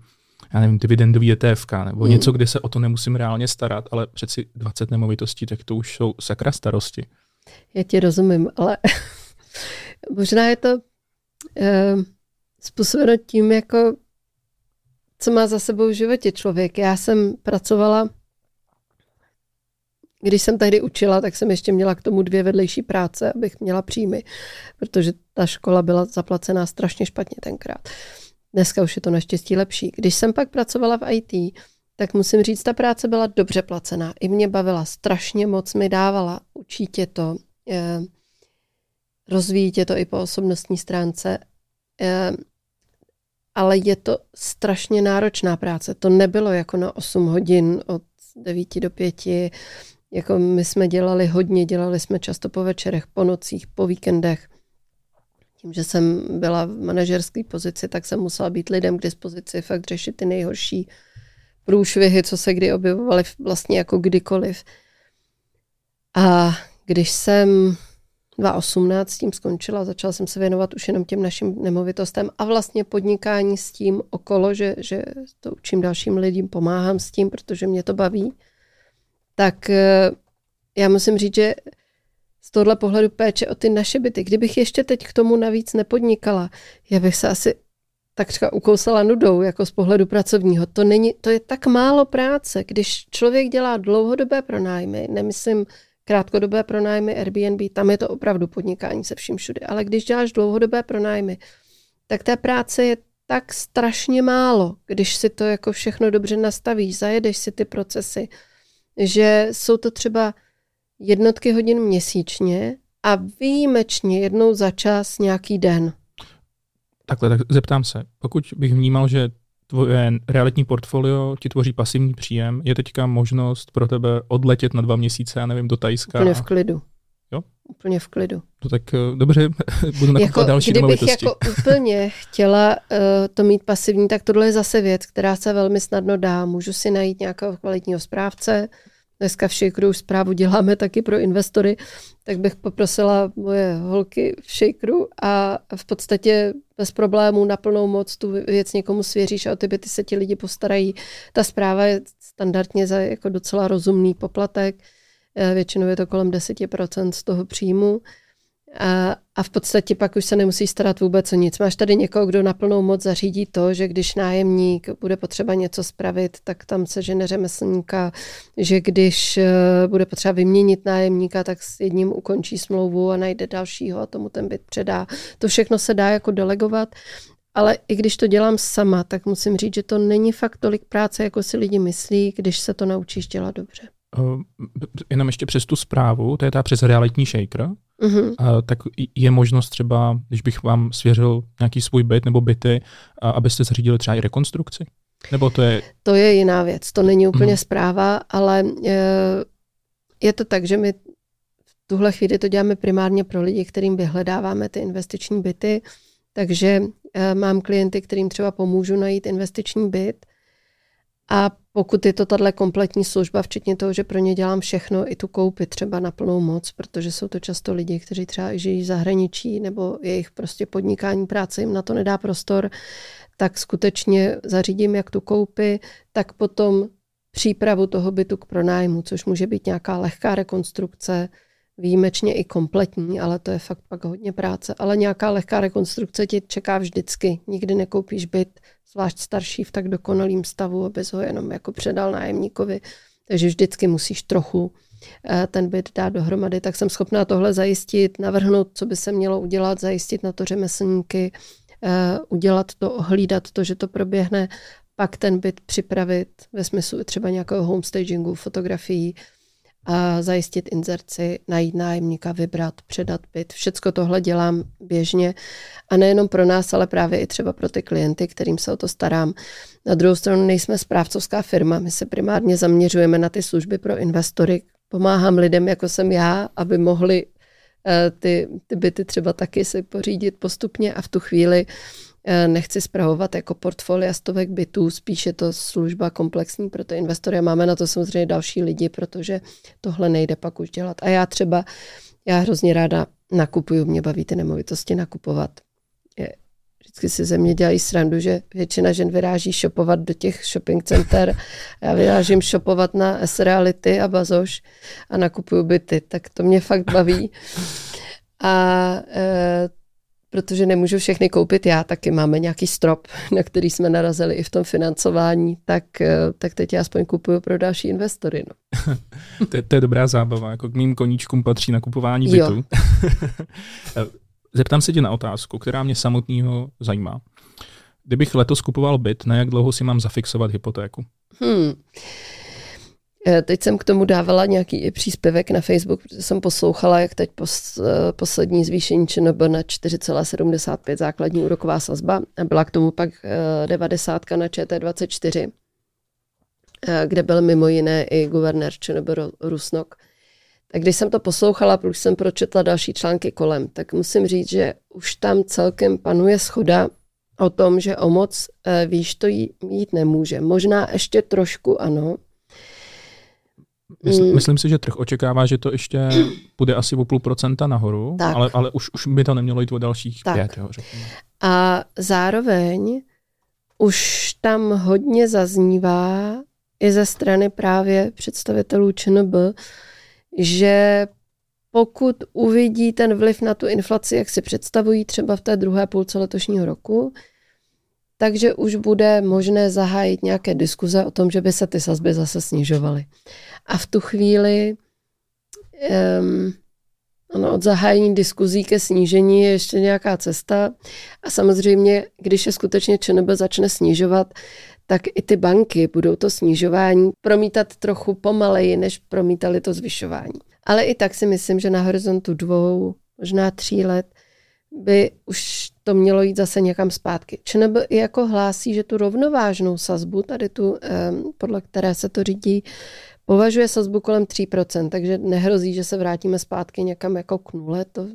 já nevím, dividendový ETF nebo mm. něco, kde se o to nemusím reálně starat, ale přeci 20 nemovitostí, tak to už jsou sakra starosti. Já ti rozumím, ale možná je to způsobeno tím, jako co má za sebou v životě člověk. Já jsem pracovala když jsem tehdy učila, tak jsem ještě měla k tomu dvě vedlejší práce, abych měla příjmy, protože ta škola byla zaplacená strašně špatně tenkrát. Dneska už je to naštěstí lepší. Když jsem pak pracovala v IT, tak musím říct, ta práce byla dobře placená. I mě bavila, strašně moc mi dávala. Učí tě to, eh, rozvíjí tě to i po osobnostní stránce. Eh, ale je to strašně náročná práce. To nebylo jako na 8 hodin od 9 do 5 jako my jsme dělali hodně, dělali jsme často po večerech, po nocích, po víkendech. Tím, že jsem byla v manažerské pozici, tak jsem musela být lidem k dispozici, fakt řešit ty nejhorší průšvihy, co se kdy objevovaly vlastně jako kdykoliv. A když jsem 2018 s tím skončila, začala jsem se věnovat už jenom těm našim nemovitostem a vlastně podnikání s tím okolo, že, že to učím dalším lidem, pomáhám s tím, protože mě to baví tak eh, já musím říct, že z tohle pohledu péče o ty naše byty, kdybych ještě teď k tomu navíc nepodnikala, já bych se asi tak třeba ukousala nudou, jako z pohledu pracovního. To, není, to je tak málo práce, když člověk dělá dlouhodobé pronájmy, nemyslím krátkodobé pronájmy Airbnb, tam je to opravdu podnikání se vším všude, ale když děláš dlouhodobé pronájmy, tak té práce je tak strašně málo, když si to jako všechno dobře nastavíš, zajedeš si ty procesy, že jsou to třeba jednotky hodin měsíčně a výjimečně jednou za čas nějaký den. Takhle, tak zeptám se. Pokud bych vnímal, že tvoje realitní portfolio ti tvoří pasivní příjem, je teďka možnost pro tebe odletět na dva měsíce, já nevím, do Tajska. Úplně v klidu. Jo? Úplně v klidu. No tak eh, dobře, budu nakupovat jako, další Kdybych jako úplně chtěla uh, to mít pasivní, tak tohle je zase věc, která se velmi snadno dá. Můžu si najít nějakého kvalitního správce, dneska v Shakeru už zprávu děláme taky pro investory, tak bych poprosila moje holky v Shakeru a v podstatě bez problémů na plnou moc tu věc někomu svěříš a o ty byty se ti lidi postarají. Ta zpráva je standardně za jako docela rozumný poplatek, eh, většinou je to kolem 10% z toho příjmu. A v podstatě pak už se nemusí starat vůbec o nic. Máš tady někoho, kdo na plnou moc zařídí to, že když nájemník bude potřeba něco spravit, tak tam se žene řemeslníka, že když eh, bude potřeba vyměnit nájemníka, tak s jedním ukončí smlouvu a najde dalšího a tomu ten byt předá. To všechno se dá jako delegovat. Ale i když to dělám sama, tak musím říct, že to není fakt tolik práce, jako si lidi myslí, když se to naučíš dělat dobře. Uh, jenom ještě přes tu zprávu, to je ta přes realitní shaker, uh, tak je možnost třeba, když bych vám svěřil nějaký svůj byt nebo byty, uh, abyste zařídili třeba i rekonstrukci? Nebo to je... To je jiná věc, to není úplně uh-huh. zpráva, ale je, je to tak, že my v tuhle chvíli to děláme primárně pro lidi, kterým vyhledáváme ty investiční byty, takže mám klienty, kterým třeba pomůžu najít investiční byt, a pokud je to tahle kompletní služba, včetně toho, že pro ně dělám všechno, i tu koupi třeba na plnou moc, protože jsou to často lidi, kteří třeba žijí v zahraničí nebo jejich prostě podnikání práce jim na to nedá prostor, tak skutečně zařídím jak tu koupi, tak potom přípravu toho bytu k pronájmu, což může být nějaká lehká rekonstrukce, výjimečně i kompletní, ale to je fakt pak hodně práce. Ale nějaká lehká rekonstrukce ti čeká vždycky. Nikdy nekoupíš byt zvlášť starší v tak dokonalém stavu, abys ho jenom jako předal nájemníkovi. Takže vždycky musíš trochu eh, ten byt dát dohromady, tak jsem schopná tohle zajistit, navrhnout, co by se mělo udělat, zajistit na to řemeslníky, eh, udělat to, ohlídat to, že to proběhne, pak ten byt připravit ve smyslu třeba nějakého homestagingu, fotografií, a zajistit inzerci, najít nájemníka, vybrat, předat byt. Všecko tohle dělám běžně a nejenom pro nás, ale právě i třeba pro ty klienty, kterým se o to starám. Na druhou stranu nejsme správcovská firma, my se primárně zaměřujeme na ty služby pro investory. Pomáhám lidem, jako jsem já, aby mohli eh, ty, ty byty třeba taky si pořídit postupně a v tu chvíli Eh, nechci zpravovat jako portfolia stovek bytů, spíš je to služba komplexní pro ty investory máme na to samozřejmě další lidi, protože tohle nejde pak už dělat. A já třeba, já hrozně ráda nakupuju, mě baví ty nemovitosti nakupovat. Je, vždycky si ze mě dělají srandu, že většina žen vyráží shopovat do těch shopping center. Já vyrážím shopovat na S-Reality a Bazoš a nakupuju byty, tak to mě fakt baví. A e, protože nemůžu všechny koupit já, taky máme nějaký strop, na který jsme narazili i v tom financování, tak, eh, tak teď já aspoň kupuju pro další investory. No. to, je, to je dobrá zábava, jako k mým koníčkům patří nakupování bytu. Zeptám se tě na otázku, která mě samotného zajímá. Kdybych letos kupoval byt, na jak dlouho si mám zafixovat hypotéku? Hmm. Eh, teď jsem k tomu dávala nějaký příspěvek na Facebook, protože jsem poslouchala, jak teď pos, eh, poslední zvýšení ČNB na 4,75 základní úroková sazba. A byla k tomu pak 90 eh, na ČT24, kde byl mimo jiné i guvernér ČNB Rusnok. Tak když jsem to poslouchala, plus jsem pročetla další články kolem, tak musím říct, že už tam celkem panuje schoda o tom, že o moc výš to jít nemůže. Možná ještě trošku ano, Mysl, mm. Myslím si, že trh očekává, že to ještě bude asi o půl procenta nahoru, tak. ale, ale už, už by to nemělo jít o dalších tak. pět. Jo, A zároveň už tam hodně zaznívá i ze strany právě představitelů ČNB, že pokud uvidí ten vliv na tu inflaci, jak si představují třeba v té druhé půlce letošního roku, takže už bude možné zahájit nějaké diskuze o tom, že by se ty sazby zase snižovaly. A v tu chvíli um, ano, od zahájení diskuzí ke snížení je ještě nějaká cesta. A samozřejmě, když je skutečně ČNB začne snižovat, tak i ty banky budou to snižování promítat trochu pomaleji, než promítali to zvyšování. Ale i tak si myslím, že na horizontu dvou, možná tří let by už to mělo jít zase někam zpátky. ČNB i jako hlásí, že tu rovnovážnou sazbu, tady tu, podle které se to řídí, považuje sazbu kolem 3%, takže nehrozí, že se vrátíme zpátky někam jako k nule. To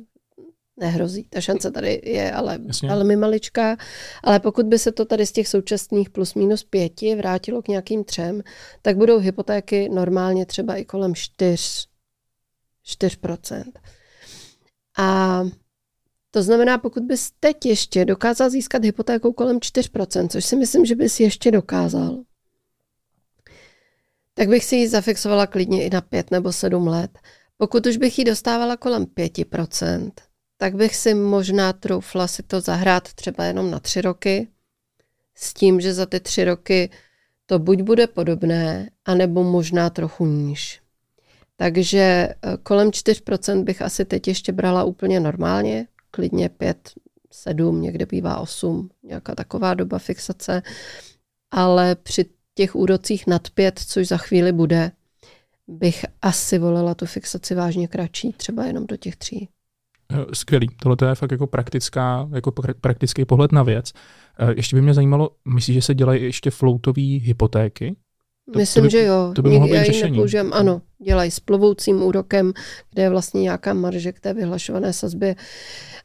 nehrozí. Ta šance tady je ale Jasně. velmi maličká. Ale pokud by se to tady z těch současných plus minus pěti vrátilo k nějakým třem, tak budou hypotéky normálně třeba i kolem 4, 4%. A to znamená, pokud bys teď ještě dokázal získat hypotéku kolem 4%, což si myslím, že bys ještě dokázal, tak bych si ji zafixovala klidně i na 5 nebo 7 let. Pokud už bych ji dostávala kolem 5%, tak bych si možná troufla si to zahrát třeba jenom na tři roky, s tím, že za ty tři roky to buď bude podobné, anebo možná trochu níž. Takže eh, kolem 4% bych asi teď ještě brala úplně normálně, klidně 5, 7, někde bývá 8, nějaká taková doba fixace, ale při těch úrocích nad 5, což za chvíli bude, bych asi volila tu fixaci vážně kratší, třeba jenom do těch tří. Eh, skvělý. Tohle je fakt jako praktická, jako praktický pohled na věc. Eh, ještě by mě zajímalo, myslíš, že se dělají ještě floatové hypotéky? To, Myslím, to by, že jo. To by mohlo být řešení. Nepoužijem. Ano, dělají s plovoucím úrokem, kde je vlastně nějaká marže k té vyhlašované sazbě.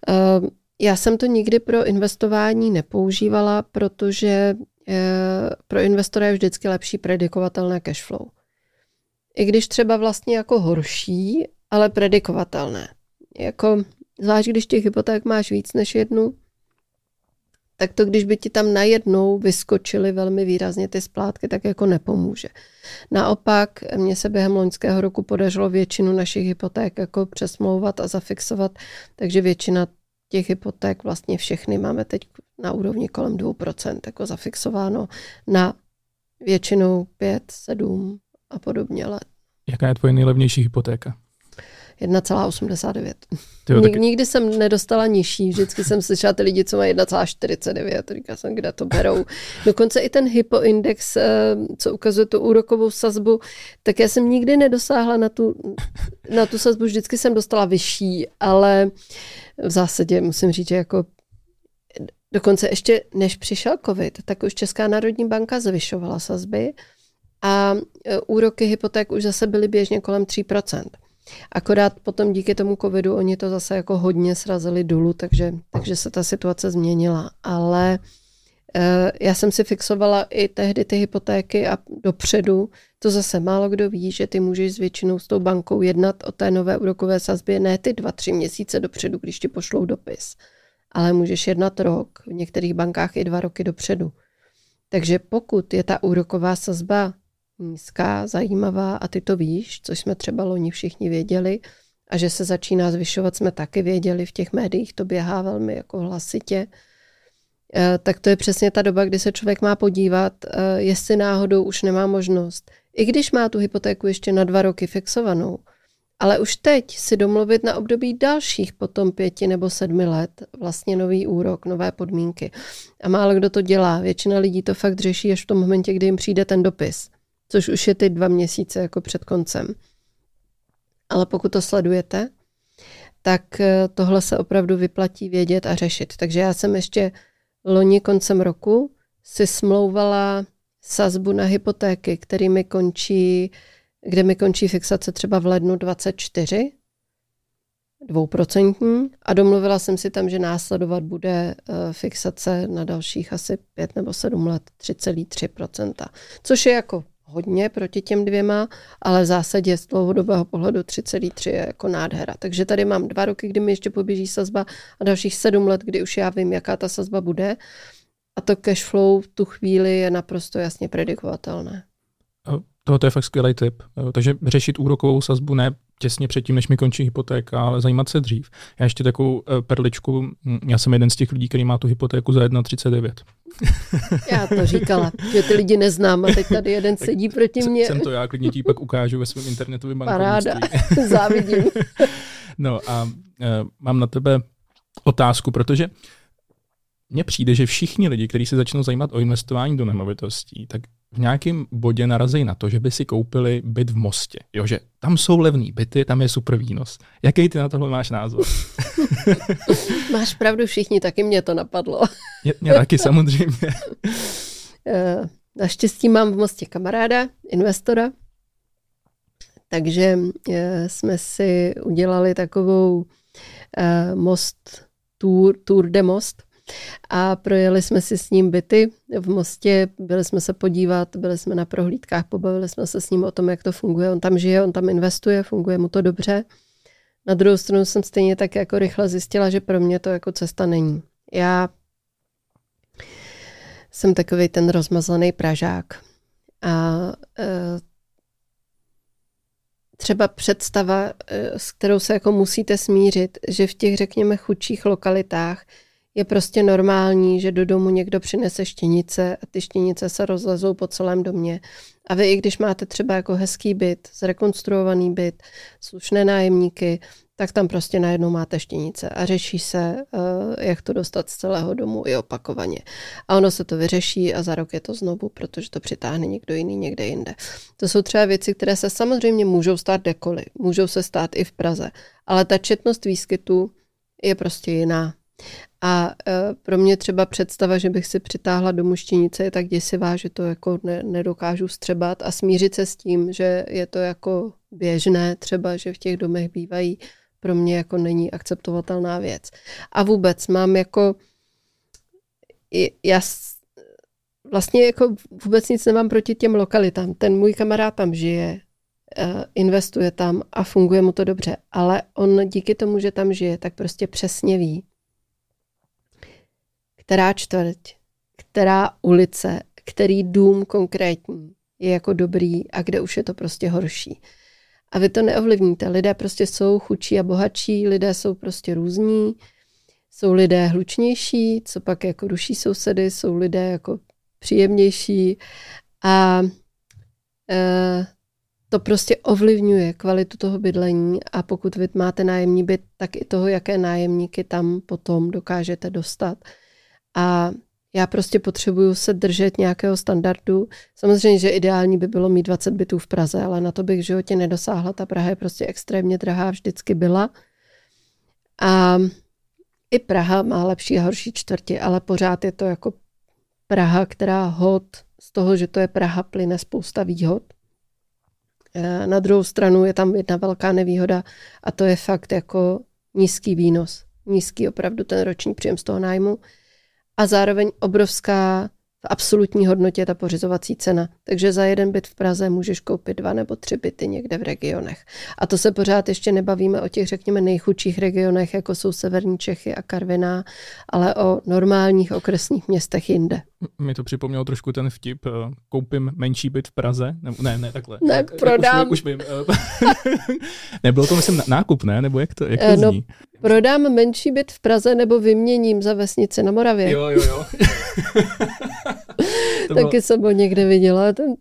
Uh, já jsem to nikdy pro investování nepoužívala, protože pro investora je vždycky lepší predikovatelné cash flow. I když třeba vlastně jako horší, ale predikovatelné. Jako, zvlášť když těch hypoték máš víc než jednu, tak to, když by ti tam najednou vyskočily velmi výrazně ty splátky, tak jako nepomůže. Naopak, mně se během loňského roku podařilo většinu našich hypoték jako přesmlouvat a zafixovat, takže většina těch hypoték, vlastně všechny máme teď na úrovni kolem 2%, jako zafixováno na většinou 5, 7 a podobně let. Jaká je tvoje nejlevnější hypotéka? 1,89. Nik, nikdy jsem nedostala nižší, vždycky jsem slyšela ty lidi, co mají 1,49. Říká jsem, kde to berou. Dokonce i ten hypoindex, eh, co ukazuje tu úrokovou sazbu, tak já jsem nikdy nedosáhla na tu, na tu sazbu, vždycky jsem dostala vyšší, ale v zásadě musím říct, že jako dokonce ještě než přišel covid, tak už Česká národní banka zvyšovala sazby a eh, úroky hypoték už zase byly běžně kolem 3%. Akorát potom díky tomu covidu oni to zase jako hodně srazili dolů, takže, takže se ta situace změnila. Ale e, já jsem si fixovala i tehdy ty hypotéky a dopředu. To zase málo kdo ví, že ty můžeš s většinou s tou bankou jednat o té nové úrokové sazbě ne ty dva, tři měsíce dopředu, když ti pošlou dopis, ale můžeš jednat rok, v některých bankách i dva roky dopředu. Takže pokud je ta úroková sazba nízká, zajímavá a ty to víš, což jsme třeba loni všichni věděli a že se začíná zvyšovat, jsme taky věděli, v těch médiích to běhá velmi jako hlasitě, eh, tak to je přesně ta doba, kdy se člověk má podívat, eh, jestli náhodou už nemá možnost. I když má tu hypotéku ještě na dva roky fixovanou, ale už teď si domluvit na období dalších potom pěti nebo sedmi let vlastně nový úrok, nové podmínky. A málo kdo to dělá. Většina lidí to fakt řeší až v tom momentě, kdy jim přijde ten dopis což už je ty dva měsíce jako před koncem. Ale pokud to sledujete, tak eh, tohle se opravdu vyplatí vědět a řešit. Takže já jsem ještě loni koncem roku si smlouvala sazbu na hypotéky, který mi končí, kde mi končí fixace třeba v lednu 24, dvouprocentní a domluvila jsem si tam, že následovat bude eh, fixace na dalších asi pět nebo sedm let 3,3%, což je jako hodně proti těm dvěma, ale v zásadě z dlouhodobého pohledu 3,3 je jako nádhera. Takže tady mám dva roky, kdy mi ještě poběží sazba a dalších sedm let, kdy už já vím, jaká ta sazba bude. A to cash flow v tu chvíli je naprosto jasně predikovatelné. Tohle je fakt skvělý tip. Takže řešit úrokovou sazbu ne těsně předtím, než mi končí hypotéka, ale zajímat se dřív. Já ještě takovou eh, perličku, hm, já jsem jeden z těch lidí, který má tu hypotéku za 1,39. Já to říkala, že ty lidi neznám a teď tady jeden sedí proti mně. Jsem to já, klidně ti pak ukážu ve svém internetovém bankovnictví. Paráda, závidím. no a uh, mám na tebe otázku, protože mně přijde, že všichni lidi, kteří se začnou zajímat o investování do nemovitostí, tak v nějakém bodě narazí na to, že by si koupili byt v Mostě. Jo, že tam jsou levný byty, tam je super výnos. Jaký ty na tohle máš názor? máš pravdu všichni, taky mě to napadlo. mě, mě taky samozřejmě. Eh, naštěstí mám v Mostě kamaráda, investora, takže eh, jsme si udělali takovou uh, most, tour, tour de most a projeli jsme si s ním byty v Mostě, byli jsme se podívat, byli jsme na prohlídkách, pobavili jsme se s ním o tom, jak to funguje. On tam žije, on tam investuje, funguje mu to dobře. Na druhou stranu jsem stejně tak jako rychle zjistila, že pro mě to jako cesta není. Já jsem takový ten rozmazlený Pražák. A e, třeba představa, e, s kterou se jako musíte smířit, že v těch, řekněme, chudších lokalitách je prostě normální, že do domu někdo přinese štěnice a ty štěnice se rozlezou po celém domě. A vy, i když máte třeba jako hezký byt, zrekonstruovaný byt, slušné nájemníky, tak tam prostě najednou máte štěnice a řeší se, eh, jak to dostat z celého domu i opakovaně. A ono se to vyřeší a za rok je to znovu, protože to přitáhne někdo jiný někde jinde. To jsou třeba věci, které se samozřejmě můžou stát dekoli, můžou se stát i v Praze, ale ta četnost výskytů je prostě jiná. A e, pro mě třeba představa, že bych si přitáhla do muštěnice je tak děsivá, že to jako ne, nedokážu střebat a smířit se s tím, že je to jako běžné třeba, že v těch domech bývají, pro mě jako není akceptovatelná věc. A vůbec mám jako já vlastně jako vůbec nic nemám proti těm lokalitám. Ten můj kamarád tam žije, e, investuje tam a funguje mu to dobře, ale on díky tomu, že tam žije, tak prostě přesně ví, která čtvrť, která ulice, který dům konkrétní je jako dobrý a kde už je to prostě horší. A vy to neovlivníte. Lidé prostě jsou chudší a bohatší, lidé jsou prostě různí, jsou lidé hlučnější, co pak jako ruší sousedy, jsou lidé jako příjemnější a e, to prostě ovlivňuje kvalitu toho bydlení a pokud vy máte nájemní byt, tak i toho, jaké nájemníky tam potom dokážete dostat. A já prostě potřebuju se držet nějakého standardu. Samozřejmě, že ideální by bylo mít 20 bytů v Praze, ale na to bych v životě nedosáhla. Ta Praha je prostě extrémně drahá, vždycky byla. A i Praha má lepší a horší čtvrti, ale pořád je to jako Praha, která hod z toho, že to je Praha, plyne spousta výhod. E, na druhou stranu je tam jedna velká nevýhoda a to je fakt jako nízký výnos. Nízký opravdu ten roční příjem z toho nájmu a zároveň obrovská v absolutní hodnotě ta pořizovací cena. Takže za jeden byt v Praze můžeš koupit dva nebo tři byty někde v regionech. A to se pořád ještě nebavíme o těch, řekněme, nejchudších regionech, jako jsou Severní Čechy a Karviná, ale o normálních okresních městech jinde. Mi to připomnělo trošku ten vtip, eh, koupím menší byt v Praze, ne, ne, ne takhle. Ne, tak, prodám. Už, už vím. Eh, Nebylo to, myslím, nákup, ne? Nebo jak to, jak to eh, no, zní? Prodám menší byt v Praze nebo vyměním za vesnici na Moravě. Jo, jo, jo. Taky bylo... jsem ho někde viděla. Ten...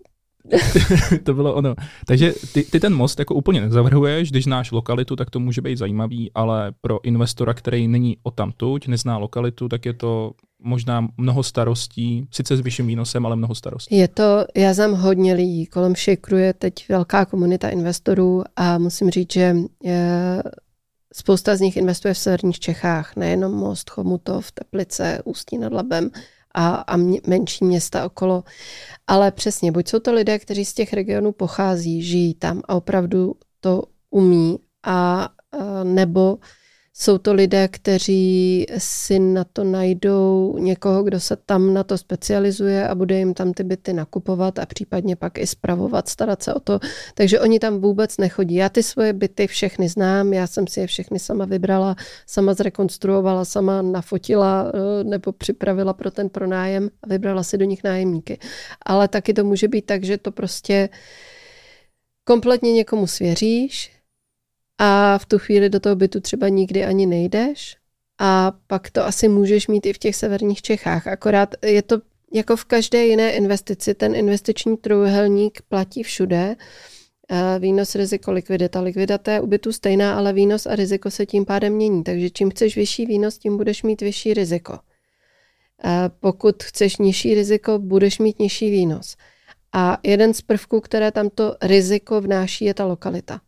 to bylo ono. Takže ty, ty ten most jako úplně nezavrhuješ, když znáš lokalitu, tak to může být zajímavý, ale pro investora, který není o tamtuť, nezná lokalitu, tak je to možná mnoho starostí, sice s vyšším výnosem, ale mnoho starostí. Je to, já znám hodně lidí, kolem Šikru je teď velká komunita investorů a musím říct, že je, spousta z nich investuje v severních Čechách, nejenom Most, Chomutov, Teplice, Ústí nad Labem, a, a mě, menší města okolo. Ale přesně, buď jsou to lidé, kteří z těch regionů pochází, žijí tam a opravdu to umí, a, a nebo jsou to lidé, kteří si na to najdou někoho, kdo se tam na to specializuje a bude jim tam ty byty nakupovat a případně pak i spravovat, starat se o to. Takže oni tam vůbec nechodí. Já ty svoje byty všechny znám, já jsem si je všechny sama vybrala, sama zrekonstruovala, sama nafotila eh, nebo připravila pro ten pronájem a vybrala si do nich nájemníky. Ale taky to může být tak, že to prostě kompletně někomu svěříš, a v tu chvíli do toho bytu třeba nikdy ani nejdeš a pak to asi můžeš mít i v těch severních Čechách. Akorát je to jako v každé jiné investici, ten investiční trojuhelník platí všude. Výnos, riziko, likvidita. Likvidita je u bytu stejná, ale výnos a riziko se tím pádem mění. Takže čím chceš vyšší výnos, tím budeš mít vyšší riziko. Pokud chceš nižší riziko, budeš mít nižší výnos. A jeden z prvků, které tamto riziko vnáší, je ta lokalita.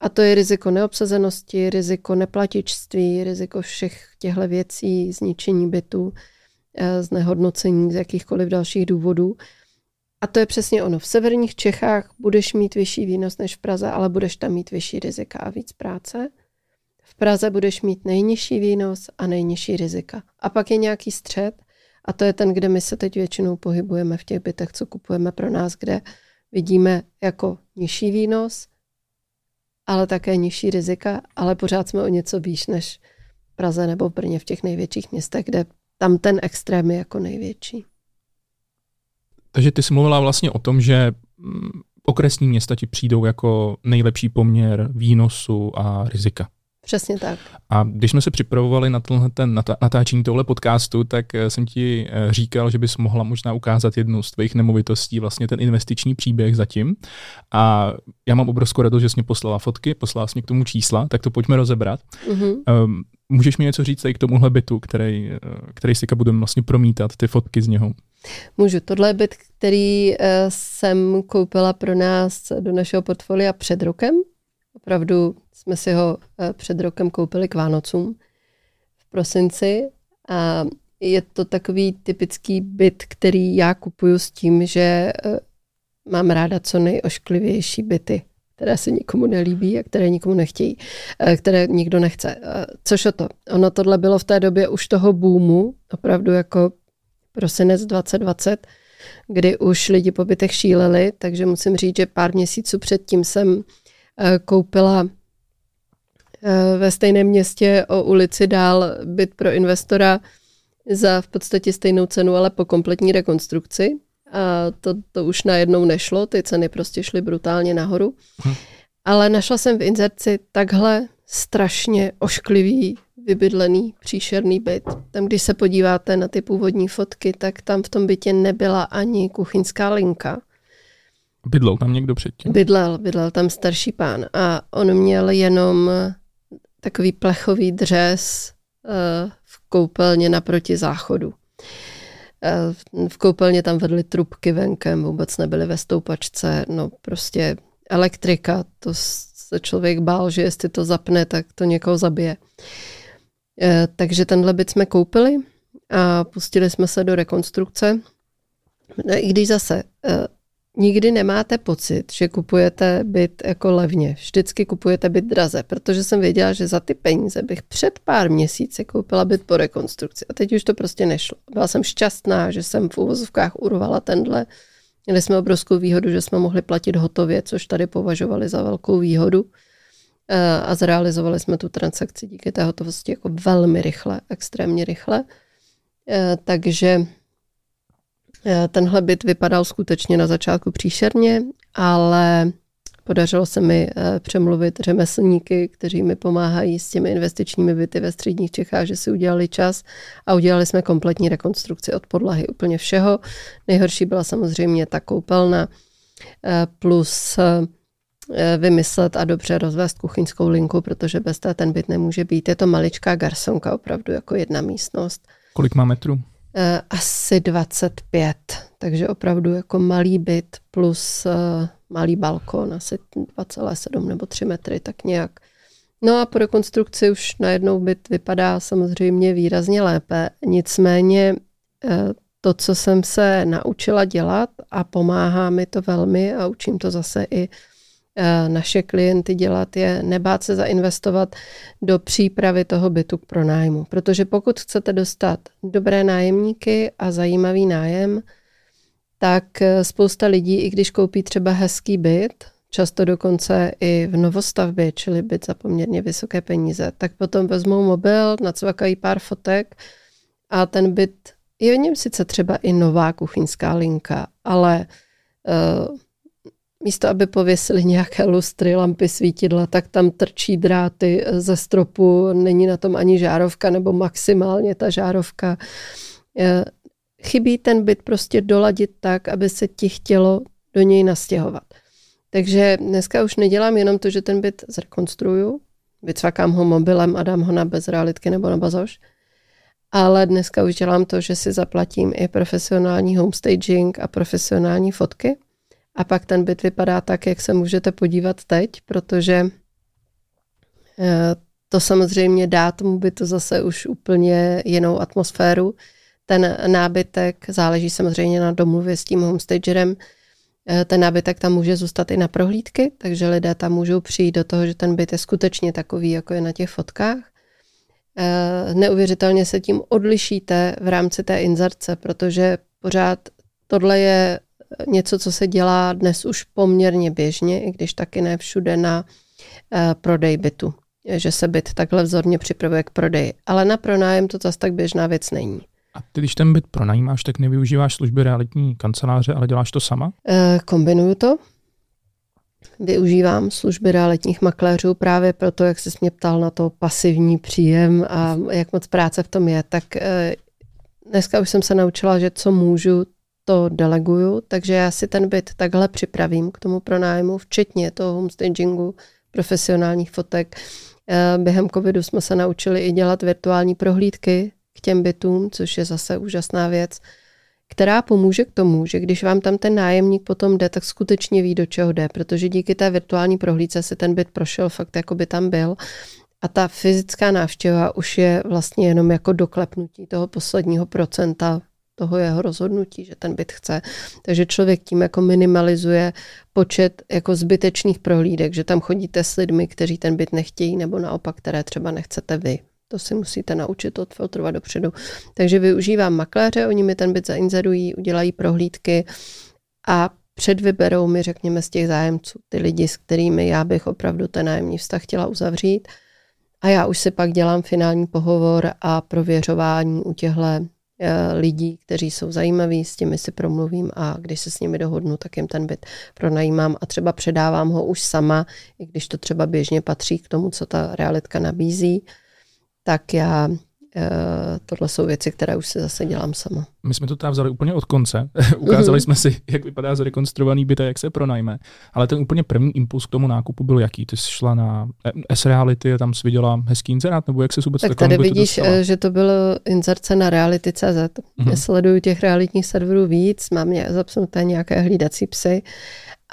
A to je riziko neobsazenosti, riziko neplatičství, riziko všech těchto věcí, zničení bytu, eh, znehodnocení z jakýchkoliv dalších důvodů. A to je přesně ono. V severních Čechách budeš mít vyšší výnos než v Praze, ale budeš tam mít vyšší rizika a víc práce. v Praze budeš mít nejnižší výnos a nejnižší rizika. A pak je nějaký střed a to je ten, kde my se teď většinou pohybujeme v těch bytech, co kupujeme pro nás, kde vidíme jako nižší výnos, ale také nižší rizika, ale pořád jsme o něco výš než v Praze nebo v Brně v těch největších městech, kde tam ten extrém je jako největší. Takže ty jsi mluvila vlastně o tom, že mm, okresní města ti přijdou jako nejlepší poměr výnosu a rizika. Přesně tak. A když jsme se připravovali na tenhle ten natáčení tohle podcastu, tak eh, jsem ti eh, říkal, že bys mohla možná ukázat jednu z tvých nemovitostí, vlastně ten investiční příběh zatím. A já mám obrovskou radost, že jsi mě poslala fotky, poslala jsi mě k tomu čísla, tak to pojďme rozebrat. Mm-hmm. Um, můžeš mi něco říct tady k tomuhle bytu, který, eh, který si budeme vlastně promítat, ty fotky z něho? Můžu. Tohle je byt, který jsem koupila pro nás do našeho portfolia před rokem. Opravdu jsme si ho eh, před rokem koupili k Vánocům v prosinci a je to takový typický byt, který já kupuju s tím, že eh, mám ráda co nejošklivější byty, které se nikomu nelíbí a které nikomu nechtějí, eh, které nikdo nechce. Což o to? Ono tohle bylo v té době už toho boomu, opravdu jako prosinec 2020, kdy už lidi po bytech šíleli, takže musím říct, že pár měsíců předtím jsem koupila Eh, ve stejném městě o ulici dál byt pro investora za v podstatě stejnou cenu, ale po kompletní rekonstrukci. A to, to už najednou nešlo, ty ceny prostě šly brutálně nahoru. Hm. Ale našla jsem v inzerci takhle strašně ošklivý, vybydlený, příšerný byt. Tam, když se podíváte na ty původní fotky, tak tam v tom bytě nebyla ani kuchyňská linka. Bydlel tam někdo předtím? Bydlel, bydlel tam starší pán a on měl jenom takový plechový dřez eh, v koupelně naproti záchodu. Eh, v koupelně tam vedly trubky venkem, vůbec nebyly ve stoupačce, no prostě elektrika, to se člověk bál, že jestli to zapne, tak to někoho zabije. Eh, takže tenhle byt jsme koupili a pustili jsme se do rekonstrukce. I když zase nikdy nemáte pocit, že kupujete byt jako levně. Vždycky kupujete byt draze, protože jsem věděla, že za ty peníze bych před pár měsíci koupila byt po rekonstrukci. A teď už to prostě nešlo. Byla jsem šťastná, že jsem v uvozovkách urvala tenhle. Měli jsme obrovskou výhodu, že jsme mohli platit hotově, což tady považovali za velkou výhodu. Eh, a zrealizovali jsme tu transakci díky té hotovosti jako velmi rychle, extrémně rychle. Eh, takže tenhle byt vypadal skutečně na začátku příšerně, ale podařilo se mi eh, přemluvit řemeslníky, kteří mi pomáhají s těmi investičními byty ve středních Čechách, že si udělali čas a udělali jsme kompletní rekonstrukci od podlahy úplně všeho. Nejhorší byla samozřejmě ta koupelna eh, plus vymyslet a dobře rozvést kuchyňskou linku, protože bez té ten byt nemůže být. Je to maličká garsonka, opravdu jako jedna místnost. Kolik má metrů? Eh, asi 25, takže opravdu jako malý byt plus uh, malý balkon, asi 2,7 nebo 3 metry, tak nějak. No a po rekonstrukci už najednou byt vypadá samozřejmě výrazně lépe, nicméně uh, to, co jsem se naučila dělat a pomáhá mi to velmi a učím to zase i Eh, naše klienty dělat, je nebát se zainvestovat do přípravy toho bytu k pronájmu. Protože pokud chcete dostat dobré nájemníky a zajímavý nájem, tak eh, spousta lidí, i když koupí třeba hezký byt, často dokonce i v novostavbě, čili byt za poměrně vysoké peníze, tak potom vezmou mobil, nacvakají pár fotek a ten byt je v něm sice třeba i nová kuchyňská linka, ale uh, místo, aby pověsili nějaké lustry, lampy, svítidla, tak tam trčí dráty ze stropu, není na tom ani žárovka nebo maximálně ta žárovka. Eh, chybí ten byt prostě doladit tak, aby se ti chtělo do něj nastěhovat. Takže dneska už nedělám jenom to, že ten byt zrekonstruju, vycvakám ho mobilem a dám ho na bezrealitky nebo na bazoš, ale dneska už dělám to, že si zaplatím i profesionální homestaging a profesionální fotky – a pak ten byt vypadá tak, jak se můžete podívat teď, protože eh, to samozřejmě dá tomu bytu zase už úplně jinou atmosféru. Ten nábytek záleží samozřejmě na domluvě s tím homestagerem. Eh, ten nábytek tam může zůstat i na prohlídky, takže lidé tam můžou přijít do toho, že ten byt je skutečně takový, jako je na těch fotkách. Eh, neuvěřitelně se tím odlišíte v rámci té inzerce, protože pořád tohle je něco, co se dělá dnes už poměrně běžně, i když taky ne všude na eh, prodej bytu, že se byt takhle vzorně připravuje k prodeji. Ale na pronájem to zase tak běžná věc není. A ty, když ten byt pronajímáš, tak nevyužíváš služby realitní kanceláře, ale děláš to sama? E, kombinuju to. Využívám služby realitních makléřů právě proto, jak jsi mě ptal na to pasivní příjem a jak moc práce v tom je, tak e, dneska už jsem se naučila, že co můžu, to deleguju, takže já si ten byt takhle připravím k tomu pronájmu, včetně toho homestagingu, profesionálních fotek. E, během covidu jsme se naučili i dělat virtuální prohlídky k těm bytům, což je zase úžasná věc, která pomůže k tomu, že když vám tam ten nájemník potom jde, tak skutečně ví, do čeho jde, protože díky té virtuální prohlídce se ten byt prošel fakt, jako by tam byl. A ta fyzická návštěva už je vlastně jenom jako doklepnutí toho posledního procenta toho jeho rozhodnutí, že ten byt chce. Takže člověk tím jako minimalizuje počet jako zbytečných prohlídek, že tam chodíte s lidmi, kteří ten byt nechtějí, nebo naopak, které třeba nechcete vy. To si musíte naučit odfiltrovat dopředu. Takže využívám makléře, oni mi ten byt zainzerují, udělají prohlídky a předvyberou mi, řekněme, z těch zájemců ty lidi, s kterými já bych opravdu ten nájemní vztah chtěla uzavřít. A já už si pak dělám finální pohovor a prověřování u těchto lidí, kteří jsou zajímaví, s těmi si promluvím a když se s nimi dohodnu, tak jim ten byt pronajímám a třeba předávám ho už sama, i když to třeba běžně patří k tomu, co ta realitka nabízí tak já eh, tohle jsou věci, které už si zase dělám sama. My jsme to tam vzali úplně od konce. Ukázali mm-hmm. jsme si, jak vypadá zrekonstruovaný byt a jak se pronajme. Ale ten úplně první impuls k tomu nákupu byl jaký? Ty jsi šla na S-Reality a tam jsi viděla hezký inzerát? Nebo jak se vůbec Tak tady vidíš, dostala? že to bylo inzerce na reality.cz. Mm-hmm. Já sleduju těch realitních serverů víc, mám zapnuté nějaké hlídací psy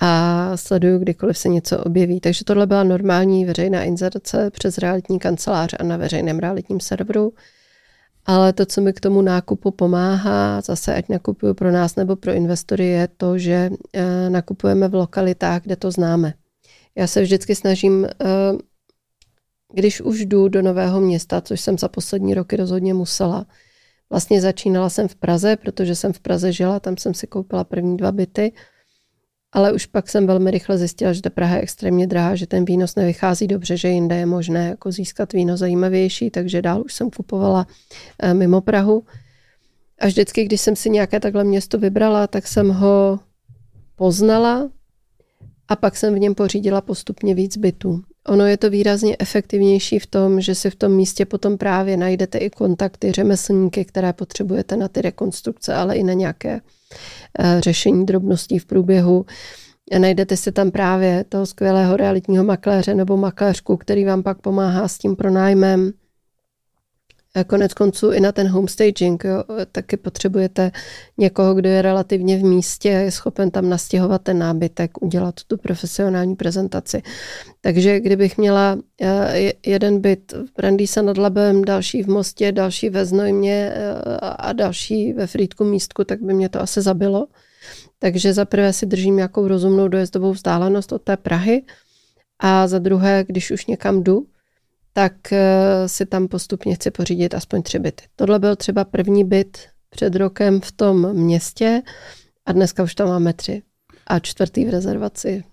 a sleduju, kdykoliv se něco objeví. Takže tohle byla normální veřejná inzerce přes realitní kancelář a na veřejném realitním serveru. Ale to, co mi k tomu nákupu pomáhá, zase ať nakupuju pro nás nebo pro investory, je to, že eh, nakupujeme v lokalitách, kde to známe. Já se vždycky snažím, eh, když už jdu do nového města, což jsem za poslední roky rozhodně musela, vlastně začínala jsem v Praze, protože jsem v Praze žila, tam jsem si koupila první dva byty – ale už pak jsem velmi rychle zjistila, že ta Praha je extrémně drahá, že ten výnos nevychází dobře, že jinde je možné jako získat víno zajímavější, takže dál už jsem kupovala eh, mimo Prahu. A vždycky, když jsem si nějaké takhle město vybrala, tak jsem ho poznala a pak jsem v něm pořídila postupně víc bytů. Ono je to výrazně efektivnější v tom, že si v tom místě potom právě najdete i kontakty, řemeslníky, které potřebujete na ty rekonstrukce, ale i na nějaké Eh, řešení drobností v průběhu. Najdete si tam právě toho skvělého realitního makléře nebo makléřku, který vám pak pomáhá s tím pronájmem. Konec konců i na ten homestaging jo, taky potřebujete někoho, kdo je relativně v místě, je schopen tam nastěhovat ten nábytek, udělat tu profesionální prezentaci. Takže kdybych měla eh, jeden byt v Brandýsa nad Labem, další v Mostě, další ve Znojmě eh, a další ve Frýdku místku, tak by mě to asi zabilo. Takže za prvé si držím nějakou rozumnou dojezdovou vzdálenost od té Prahy a za druhé, když už někam jdu, tak eh, si tam postupně chci pořídit aspoň tři byty. Tohle byl třeba první byt před rokem v tom městě a dneska už tam máme tři. A čtvrtý v rezervaci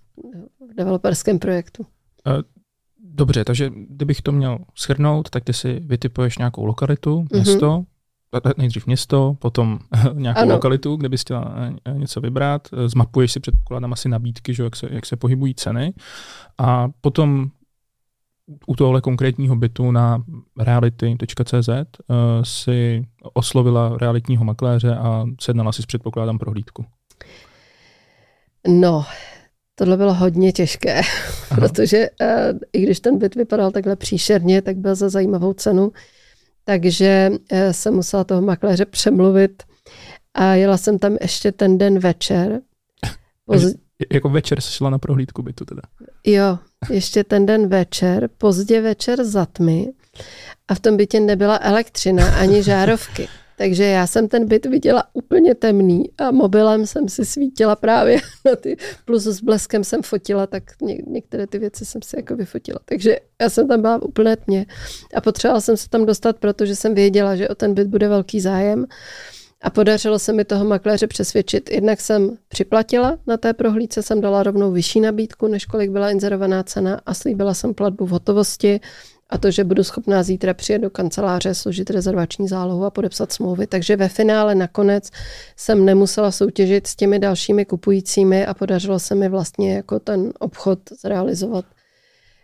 v developerském projektu. Eh, dobře, takže kdybych to měl shrnout, tak ty si vytipuješ nějakou lokalitu, mhm. město, mm-hmm. nejdřív město, potom nějakou ano. lokalitu, kde bys chtěla něco vybrat, zmapuješ si předpokládám asi nabídky, že, jak, se, jak se pohybují ceny a potom u tohle konkrétního bytu na reality.cz uh, si oslovila realitního makléře a sednala si s předpokládám prohlídku. No, tohle bylo hodně těžké, Aha. protože uh, i když ten byt vypadal takhle příšerně, tak byl za zajímavou cenu, takže uh, jsem musela toho makléře přemluvit a jela jsem tam ještě ten den večer. Poz... Jako večer se šla na prohlídku bytu teda. Jo, ještě ten den večer, pozdě večer za tmy a v tom bytě nebyla elektřina ani žárovky. Takže já jsem ten byt viděla úplně temný a mobilem jsem si svítila právě na ty, plus s bleskem jsem fotila, tak ně, některé ty věci jsem si jako vyfotila. Takže já jsem tam byla v úplné tmě a potřebovala jsem se tam dostat, protože jsem věděla, že o ten byt bude velký zájem. A podařilo se mi toho makléře přesvědčit. Jednak jsem připlatila na té prohlídce, jsem dala rovnou vyšší nabídku, než kolik byla inzerovaná cena a slíbila jsem platbu v hotovosti a to, že budu schopná zítra přijet do kanceláře, složit rezervační zálohu a podepsat smlouvy. Takže ve finále nakonec jsem nemusela soutěžit s těmi dalšími kupujícími a podařilo se mi vlastně jako ten obchod zrealizovat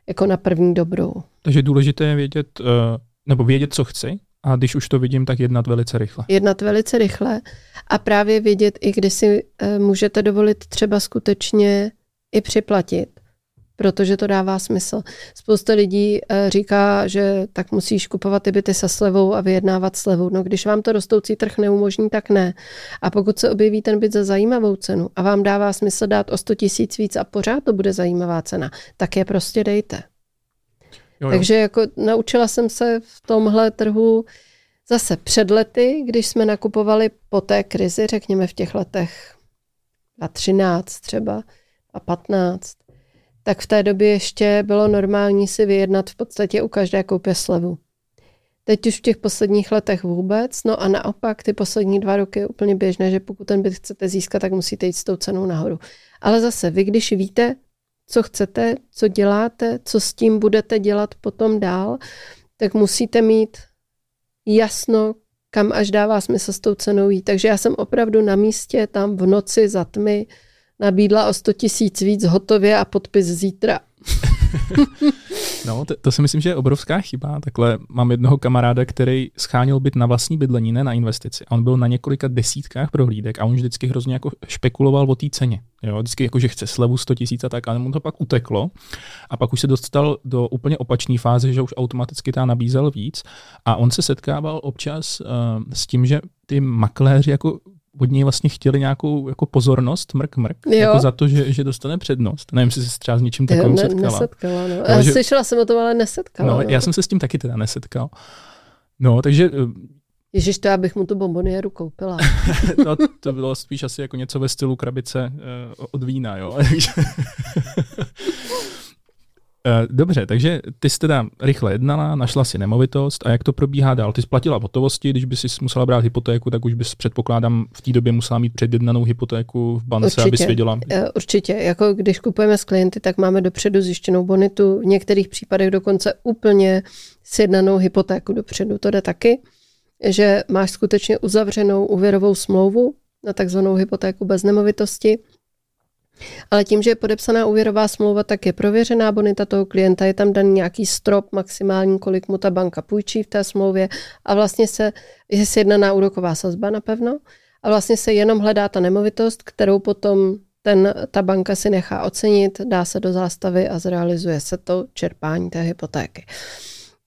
jako na první dobrou. Takže důležité je vědět, eh, nebo vědět, co chci, a když už to vidím, tak jednat velice rychle. Jednat velice rychle a právě vědět, i kdy si eh, můžete dovolit třeba skutečně i připlatit protože to dává smysl. Spousta lidí eh, říká, že tak musíš kupovat ty byty se slevou a vyjednávat slevou. No když vám to rostoucí trh neumožní, tak ne. A pokud se objeví ten byt za zajímavou cenu a vám dává smysl dát o 100 tisíc víc a pořád to bude zajímavá cena, tak je prostě dejte. Jo. Takže jako naučila jsem se v tomhle trhu zase před lety, když jsme nakupovali po té krizi, řekněme v těch letech a 13 třeba a 15, tak v té době ještě bylo normální si vyjednat v podstatě u každé koupě slevu. Teď už v těch posledních letech vůbec, no a naopak ty poslední dva roky je úplně běžné, že pokud ten byt chcete získat, tak musíte jít s tou cenou nahoru. Ale zase, vy když víte, co chcete, co děláte, co s tím budete dělat potom dál, tak musíte mít jasno, kam až dává smysl s tou cenou jít. Takže já jsem opravdu na místě tam v noci za tmy nabídla o 100 tisíc víc hotově a podpis zítra. no, to, to si myslím, že je obrovská chyba. Takhle mám jednoho kamaráda, který scháněl byt na vlastní bydlení, ne na investici. A on byl na několika desítkách prohlídek a on vždycky hrozně jako špekuloval o té ceně. Jo, vždycky jako, že chce slevu 100 tisíc a tak, ale mu to pak uteklo. A pak už se dostal do úplně opačné fáze, že už automaticky ta nabízel víc. A on se setkával občas uh, s tím, že ty makléři jako od něj vlastně chtěli nějakou jako pozornost, mrk, mrk, jo. jako za to, že, že dostane přednost. Nevím, jestli se třeba s něčím takovým ne, setkala. Nesetkala, no. Já že, slyšela jsem o tom, ale nesetkala. No, no. Já jsem se s tím taky teda nesetkal. No, takže... Eh, Ježíš, to já bych mu tu bombonieru koupila. no, to bylo spíš asi jako něco ve stylu krabice uh, od vína, jo. Eh, dobře, takže ty jsi teda rychle jednala, našla si nemovitost a jak to probíhá dál? Ty splatila hotovosti, když by si musela brát hypotéku, tak už bys předpokládám v té době musela mít předjednanou hypotéku v bance, Určitě. aby věděla. Eh, určitě, jako když kupujeme s klienty, tak máme dopředu zjištěnou bonitu, v některých případech dokonce úplně sjednanou hypotéku dopředu. To jde taky, že máš skutečně uzavřenou úvěrovou smlouvu na takzvanou hypotéku bez nemovitosti ale tím, že je podepsaná úvěrová smlouva, tak je prověřená bonita toho klienta, je tam daný nějaký strop maximální, kolik mu ta banka půjčí v té smlouvě. A vlastně se, je sjednaná úroková sazba napevno a vlastně se jenom hledá ta nemovitost, kterou potom ten, ta banka si nechá ocenit, dá se do zástavy a zrealizuje se to čerpání té hypotéky.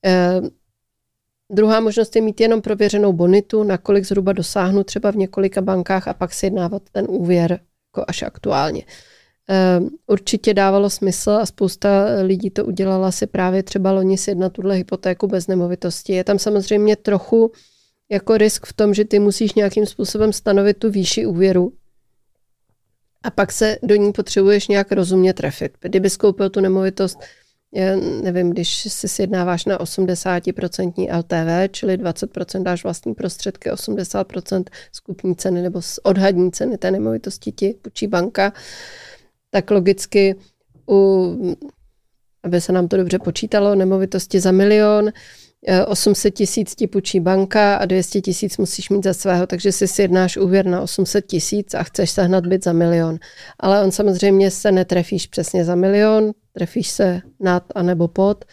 E, druhá možnost je mít jenom prověřenou bonitu, nakolik zhruba dosáhnu třeba v několika bankách a pak si jednávat ten úvěr jako až aktuálně. Ehm, určitě dávalo smysl a spousta lidí to udělala si právě třeba loni na tuhle hypotéku bez nemovitosti. Je tam samozřejmě trochu jako risk v tom, že ty musíš nějakým způsobem stanovit tu výši úvěru a pak se do ní potřebuješ nějak rozumně trefit. Kdyby skoupil tu nemovitost nevím, když si sjednáváš na 80% LTV, čili 20% dáš vlastní prostředky, 80% skupní ceny nebo odhadní ceny té nemovitosti ti půjčí banka, tak logicky, u, aby se nám to dobře počítalo, nemovitosti za milion, 800 eh, tisíc ti půjčí banka a 200 tisíc musíš mít za svého, takže si sjednáš úvěr na 800 tisíc a chceš sehnat byt za milion. Ale on samozřejmě se netrefíš přesně za milion, trefíš se nad a nebo pod.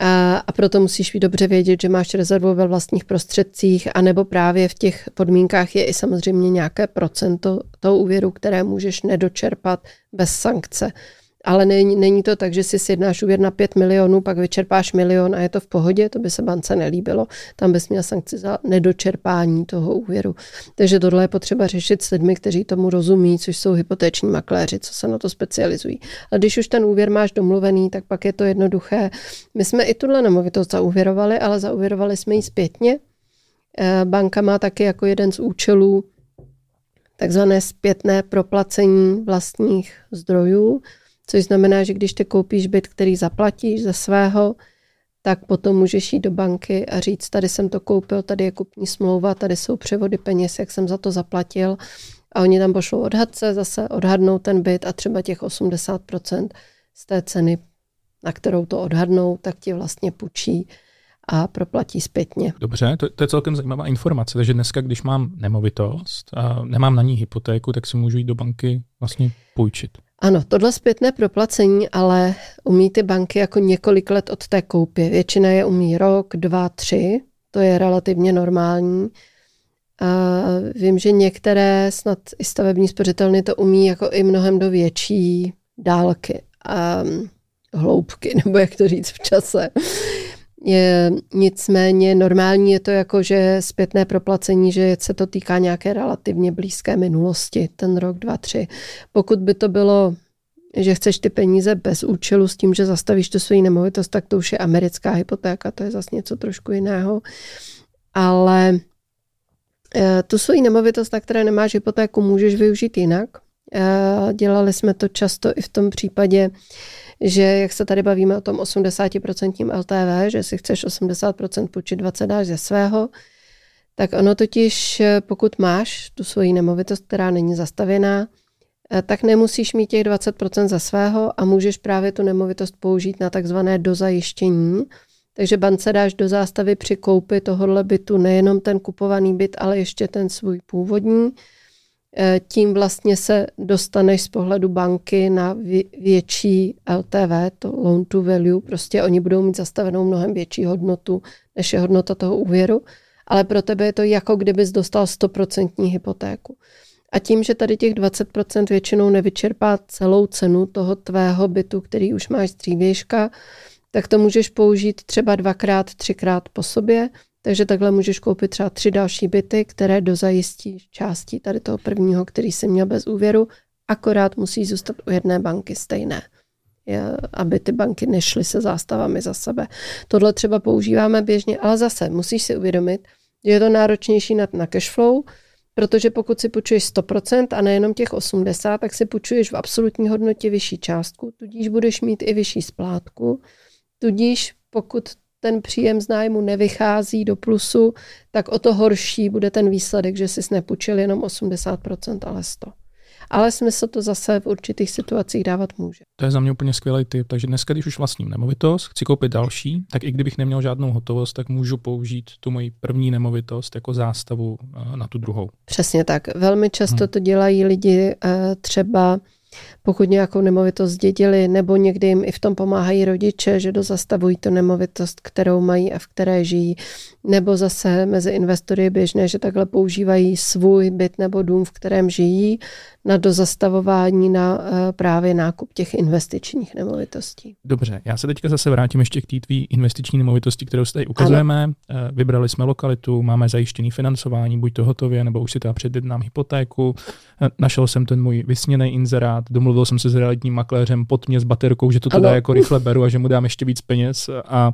A, a proto musíš být dobře vědět, že máš rezervu ve vlastních prostředcích, anebo právě v těch podmínkách je i samozřejmě nějaké procento toho úvěru, které můžeš nedočerpat bez sankce ale není, není to tak, že si sjednáš úvěr na 5 milionů, pak vyčerpáš milion a je to v pohodě, to by se bance nelíbilo. Tam bys měl sankci za nedočerpání toho úvěru. Takže tohle je potřeba řešit s lidmi, kteří tomu rozumí, což jsou hypotéční makléři, co se na to specializují. A když už ten úvěr máš domluvený, tak pak je to jednoduché. My jsme i tuhle nemovitost zaúvěrovali, ale zaúvěrovali jsme ji zpětně, Eh, banka má taky jako jeden z účelů takzvané zpětné proplacení vlastních zdrojů, což znamená, že když ty koupíš byt, který zaplatíš ze svého, tak potom můžeš jít do banky a říct, tady jsem to koupil, tady je kupní smlouva, tady jsou převody peněz, jak jsem za to zaplatil. A oni tam pošlou odhadce, zase odhadnou ten byt a třeba těch 80% z té ceny, na kterou to odhadnou, tak ti vlastně půjčí a proplatí zpětně. Dobře, to, to je celkem zajímavá informace. Takže dneska, když mám nemovitost a nemám na ní hypotéku, tak si můžu jít do banky vlastně půjčit. Ano, tohle zpětné proplacení, ale umí ty banky jako několik let od té koupě. Většina je umí rok, dva, tři, to je relativně normální. A vím, že některé, snad i stavební spořitelny to umí jako i mnohem do větší dálky a hloubky, nebo jak to říct v čase. Je, nicméně normální je to jako, že zpětné proplacení, že se to týká nějaké relativně blízké minulosti, ten rok, dva, tři. Pokud by to bylo, že chceš ty peníze bez účelu s tím, že zastavíš tu svoji nemovitost, tak to už je americká hypotéka, to je zase něco trošku jiného. Ale eh, tu svoji nemovitost, na které nemáš hypotéku, můžeš využít jinak. Eh, dělali jsme to často i v tom případě, že jak se tady bavíme o tom 80% LTV, že si chceš 80% půjčit, 20 dáš ze svého, tak ono totiž, pokud máš tu svoji nemovitost, která není zastavěná, eh, tak nemusíš mít těch 20% za svého a můžeš právě tu nemovitost použít na takzvané dozajištění. Takže bance dáš do zástavy při koupi tohohle bytu nejenom ten kupovaný byt, ale ještě ten svůj původní tím vlastně se dostaneš z pohledu banky na větší LTV, to loan to value, prostě oni budou mít zastavenou mnohem větší hodnotu, než je hodnota toho úvěru, ale pro tebe je to jako kdybys dostal 100% hypotéku. A tím, že tady těch 20% většinou nevyčerpá celou cenu toho tvého bytu, který už máš z dřívějška, tak to můžeš použít třeba dvakrát, třikrát po sobě takže takhle můžeš koupit třeba tři další byty, které dozajistí částí tady toho prvního, který jsi měl bez úvěru, akorát musí zůstat u jedné banky stejné, aby ty banky nešly se zástavami za sebe. Tohle třeba používáme běžně, ale zase musíš si uvědomit, že je to náročnější na, na cashflow, protože pokud si půjčuješ 100% a nejenom těch 80%, tak si půjčuješ v absolutní hodnotě vyšší částku, tudíž budeš mít i vyšší splátku, tudíž pokud ten příjem z nájmu nevychází do plusu, tak o to horší bude ten výsledek, že jsi nepůjčil jenom 80%, ale 100%. Ale smysl to zase v určitých situacích dávat může. To je za mě úplně skvělý tip. Takže dneska, když už vlastním nemovitost, chci koupit další, tak i kdybych neměl žádnou hotovost, tak můžu použít tu moji první nemovitost jako zástavu eh, na tu druhou. Přesně tak. Velmi často hmm. to dělají lidi eh, třeba pokud nějakou nemovitost zdědili, nebo někdy jim i v tom pomáhají rodiče, že dozastavují tu nemovitost, kterou mají a v které žijí, nebo zase mezi investory je běžné, že takhle používají svůj byt nebo dům, v kterém žijí, na dozastavování na eh, právě nákup těch investičních nemovitostí. Dobře, já se teďka zase vrátím ještě k té tvý investiční nemovitosti, kterou si tady ukazujeme. Ano. Eh, vybrali jsme lokalitu, máme zajištěný financování, buď to hotově, nebo už si teda předjednám hypotéku. Eh, našel jsem ten můj vysněný inzerát, domluvil jsem se s realitním makléřem pod mě s baterkou, že to teda jako rychle beru a že mu dám ještě víc peněz a